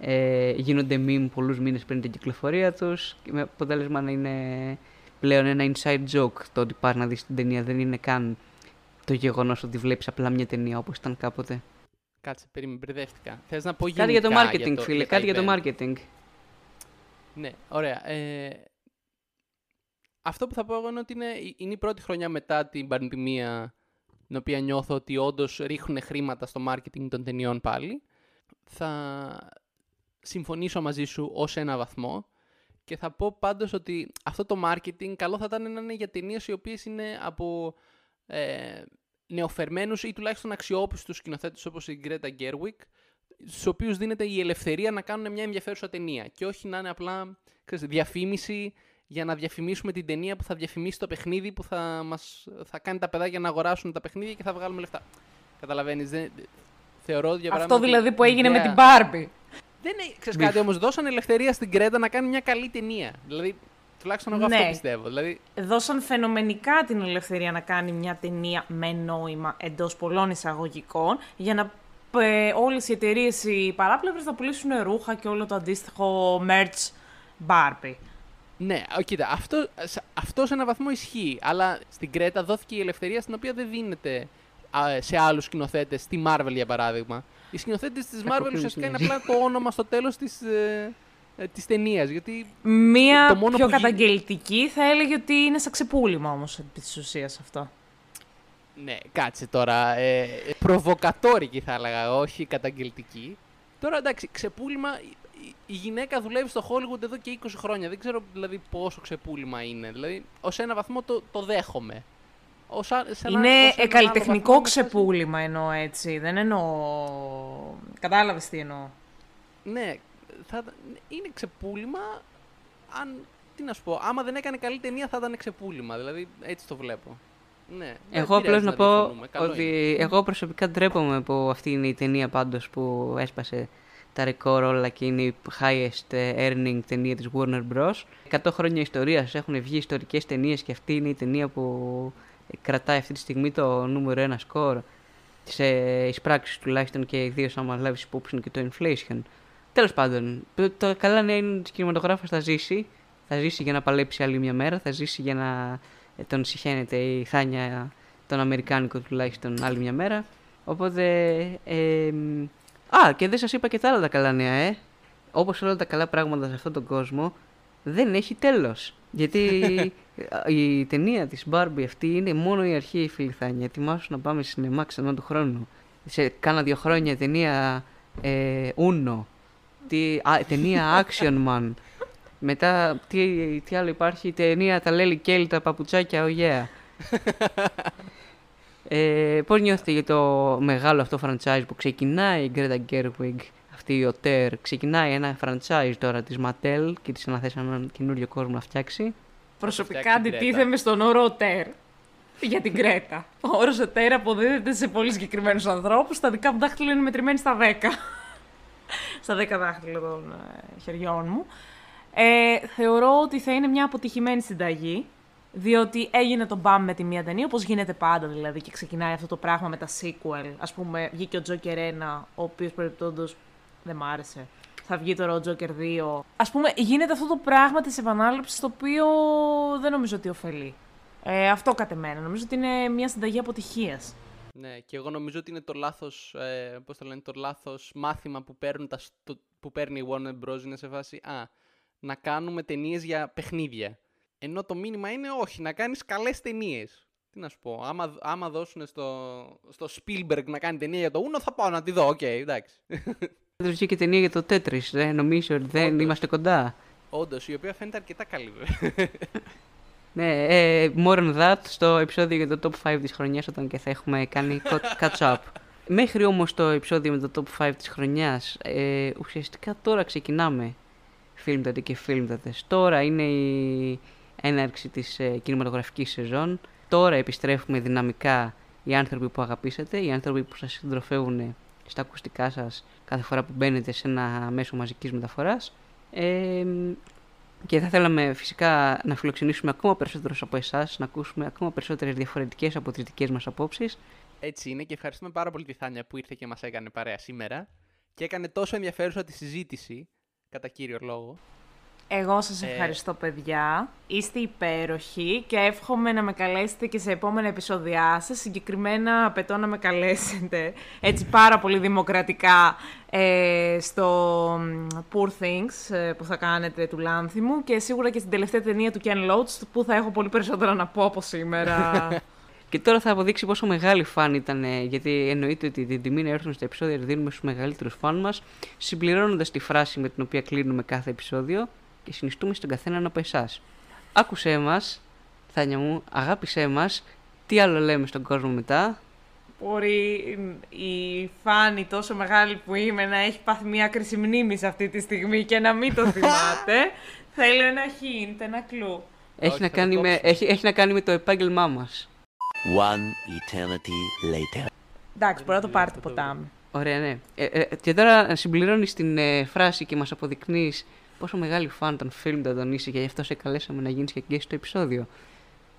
ε, γίνονται meme πολλούς μήνες πριν την κυκλοφορία τους, και με αποτέλεσμα να είναι πλέον ένα inside joke το ότι πας να δεις την ταινία, δεν είναι καν το γεγονός ότι βλέπεις απλά μια ταινία όπως ήταν κάποτε. Κάτσε, περίμενε, μπερδεύτηκα. Θες να πω Κάτι για το γενικά marketing, το- φίλε, τα κάτι για το event. marketing. Ναι, ωραία. Ε, αυτό που θα πω εγώ είναι ότι είναι, είναι η πρώτη χρονιά μετά την πανδημία την οποία νιώθω ότι όντως ρίχνουν χρήματα στο marketing των ταινιών πάλι. Θα συμφωνήσω μαζί σου ως ένα βαθμό και θα πω πάντως ότι αυτό το marketing καλό θα ήταν να είναι για ταινίες οι οποίες είναι από ε, νεοφερμένους ή τουλάχιστον αξιόπιστους σκηνοθέτες όπως η Greta Gerwig στους οποίους δίνεται η ελευθερία να κάνουν μια ενδιαφέρουσα ταινία και όχι να είναι απλά ξέρεις, διαφήμιση για να διαφημίσουμε την ταινία που θα διαφημίσει το παιχνίδι που θα, μας, θα κάνει τα παιδάκια να αγοράσουν τα παιχνίδια και θα βγάλουμε λεφτά. Καταλαβαίνεις, δεν, θεωρώ για Αυτό παράδειγμα ότι δηλαδή που η έγινε με ιδέα- την Barbie. Δεν είναι, ξέρεις κάτι όμως, δώσαν ελευθερία στην Κρέτα να κάνει μια καλή ταινία. Δηλαδή, τουλάχιστον εγώ αυτό Ναι. πιστεύω. Δηλαδή, Δώσαν φαινομενικά την ελευθερία να κάνει μια ταινία με νόημα εντός πολλών εισαγωγικών για να ε, όλες οι εταιρείες οι παράπλευρες θα πουλήσουν ρούχα και όλο το αντίστοιχο merch Barbie. Ναι, ο, κοίτα, αυτό, σε- αυτό σε έναν βαθμό ισχύει. Αλλά στην Κρέτα δόθηκε η ελευθερία στην οποία δεν δίνεται α, σε άλλους σκηνοθέτες, στη Marvel για παράδειγμα. Οι σκηνοθέτες της Marvel Κακό ουσιαστικά είναι κινητή. απλά το όνομα στο τέλος της ε, ε, της ταινίας. Γιατί Μία Το μόνο πιο που γι- καταγγελτική θα έλεγε ότι είναι σαν ξεπούλημα όμως επί της ουσίας αυτό. Ναι, κάτσε τώρα. Ε, προβοκατόρικη θα έλεγα, όχι καταγγελτική. Τώρα εντάξει, ξεπούλημα. Η- η- Η γυναίκα δουλεύει στο Hollywood εδώ και 20 χρόνια. Δεν ξέρω δηλαδή πόσο ξεπούλημα είναι. Δηλαδή, ως ένα βαθμό το, το δέχομαι. Ως, α- σε ένα- Είναι ως έναν άλλο καλλιτεχνικό βαθμό, ξεπούλημα εννοώ έτσι, δεν εννοώ... Κατάλαβες τι εννοώ. Ναι, θα, ήταν- είναι ξεπούλημα. Αν, τι να σου πω, άμα δεν έκανε καλή ταινία θα ήταν ξεπούλημα. Δηλαδή, έτσι το βλέπω. Ναι, δεν Εγώ απλώς πειράζει να πω διαφωνούμε, καλό ότι είναι. εγώ προσωπικά ντρέπομαι που αυτή είναι η ταινία πάντως που έσπασε τα ρεκόρ όλα και είναι η highest earning ταινία της Warner Bros. 100 χρόνια ιστορίας έχουν βγει ιστορικές ταινίες και αυτή είναι η ταινία που κρατάει αυτή τη στιγμή το νούμερο ένα σκορ σε εισπράξεις τουλάχιστον και ιδίω άμα λάβεις υπόψη και το inflation. Τέλος πάντων, το, το καλά νέα είναι ότι ο κινηματογράφος θα ζήσει, θα ζήσει για να παλέψει άλλη μια μέρα, θα ζήσει για να ε, τον συχαίνεται η Θάνια τον Αμερικάνικο τουλάχιστον άλλη μια μέρα. Οπότε. ε, μ, α, και δεν σας είπα και τα άλλα τα καλά νέα, ε. Όπως όλα τα καλά πράγματα σε αυτόν τον κόσμο, δεν έχει τέλος. Γιατί ε, η ταινία της Barbie αυτή είναι μόνο η αρχή, φίλη Θάνια. Ετοιμάσου να πάμε σινεμά ξανά του χρόνου. Σε κάνα δύο χρόνια η ταινία ε, Uno. Τι, α, ταινία Action Man. Μετά, τι, τι άλλο υπάρχει, η ταινία Τα Λέλη Κέλλη, τα παπουτσάκια, oh yeah. ε, πώς νιώθετε για το μεγάλο αυτό franchise που ξεκινάει η Greta Gerwig, αυτή η ΟΤΕΡ, ξεκινάει ένα franchise τώρα της Mattel και της αναθέσαν έναν καινούριο κόσμο να φτιάξει. Προσωπικά φτιάξει την αντιτίθεμαι στον όρο ΟΤΕΡ για την Κρέτα. Ο όρος ΟΤΕΡ αποδίδεται σε πολύ συγκεκριμένους ανθρώπους. Τα δικά μου δάχτυλα είναι μετρημένοι στα 10. στα 10 δάχτυλα των ε, χεριών μου. Ε, θεωρώ ότι θα είναι μια αποτυχημένη συνταγή. Διότι έγινε το μπαμ με τη μία ταινία, όπως γίνεται πάντα δηλαδή, και ξεκινάει αυτό το πράγμα με τα sequel. Α πούμε, βγήκε ο Joker 1, ο οποίος περιπτόντω δεν μ' άρεσε. Θα βγει τώρα ο Joker 2. Α πούμε, γίνεται αυτό το πράγμα της επανάληψης, το οποίο δεν νομίζω ότι ωφελεί. Ε, αυτό κατ' εμένα. Νομίζω ότι είναι μια συνταγή αποτυχίας. Ναι, και εγώ νομίζω ότι είναι το λάθος, ε, πώς το λένε, το λάθος μάθημα που, παίρνουν τα, στο- που παίρνει η Warner Bros. είναι σε φάση, α, να κάνουμε ταινίες για παιχνίδια. Ενώ το μήνυμα είναι όχι, να κάνεις καλές ταινίες. Τι να σου πω, άμα, άμα δώσουν στο, στο Spielberg να κάνει ταινία για το Uno, θα πάω να τη δω, οκ, εντάξει. Δεν βγήκε ταινία για το Tetris, δεν νομίζω ότι δεν Όντως. είμαστε κοντά. Όντως, η οποία φαίνεται αρκετά καλή βέβαια. Ναι, ε, more on that στο επεισόδιο για το top 5 της χρονιάς όταν και θα έχουμε κάνει co- catch up. Μέχρι όμως το επεισόδιο με το top 5 της χρονιάς, ε, ουσιαστικά τώρα ξεκινάμε φίλμτατε και φίλμτατες. Τώρα είναι η έναρξη της ε, κινηματογραφικής σεζόν. Τώρα επιστρέφουμε δυναμικά οι άνθρωποι που αγαπήσατε, οι άνθρωποι που σας συντροφεύουν στα ακουστικά σας κάθε φορά που μπαίνετε σε ένα μέσο μαζικής μεταφοράς. Ε, και θα θέλαμε φυσικά να φιλοξενήσουμε ακόμα περισσότερους από εσάς, να ακούσουμε ακόμα περισσότερες διαφορετικές από τις δικές μας απόψεις. Έτσι είναι και ευχαριστούμε πάρα πολύ τη Θάνια που ήρθε και μας έκανε παρέα σήμερα και έκανε τόσο ενδιαφέρουσα τη συζήτηση, κατά κύριο λόγο. Εγώ σας Ε. ευχαριστώ, παιδιά. Είστε υπέροχοι και εύχομαι να με καλέσετε και σε επόμενα επεισόδια σας. Συγκεκριμένα απαιτώ να με καλέσετε έτσι πάρα πολύ δημοκρατικά ε, στο μ, Poor Things ε, που θα κάνετε του Λάνθιμου και σίγουρα και στην τελευταία ταινία του Ken Loach που θα έχω πολύ περισσότερα να πω από σήμερα. Και τώρα θα αποδείξει πόσο μεγάλη φαν ήταν, ε, γιατί εννοείται ότι την τιμή να έρθουν στα επεισόδια τη δίνουμε στους μεγαλύτερους φαν μας, συμπληρώνοντας τη φράση με την οποία κλείνουμε κάθε επεισόδιο και συνιστούμε στον καθέναν από εσάς. Άκουσέ μας, Θάνια μου, αγάπησέ μας, τι άλλο λέμε στον κόσμο μετά; Μπορεί η Φάνη τόσο μεγάλη που είμαι να έχει πάθει μια άκρηση μνήμης σε αυτή τη στιγμή και να μην το θυμάται. Θέλω ένα hint, ένα κλου. Έχει, Όχι, να θα κάνει το με, κόψουμε. έχει, έχει να κάνει με το επάγγελμά μας. One eternity later. Εντάξει, μπορεί να το πάρει το ποτάμι. Ωραία, ναι. Ε, ε, και τώρα συμπληρώνεις την ε, φράση και μας αποδεικνύεις πόσο μεγάλη φαν των φιλμ τον είσαι και γι' αυτό σε καλέσαμε να γίνεις και εκεί στο επεισόδιο.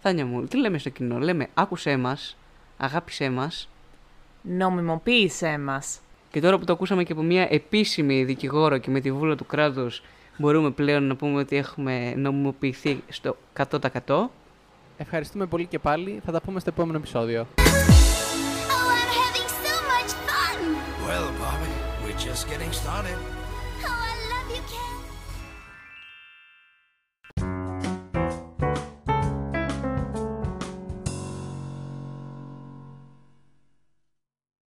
Θάνια μου, τι λέμε στο κοινό; Λέμε, άκουσέ μας, αγάπησέ μας. Νομιμοποίησέ μας. Και τώρα που το ακούσαμε και από μια επίσημη δικηγόρο και με τη βούλα του κράτους, μπορούμε πλέον να πούμε ότι έχουμε νομιμοποιηθεί στο 100%. Ευχαριστούμε πολύ και πάλι, θα τα πούμε στο επόμενο επεισόδιο. Oh, I'm having so much fun! Well, Bobby, we're just getting started.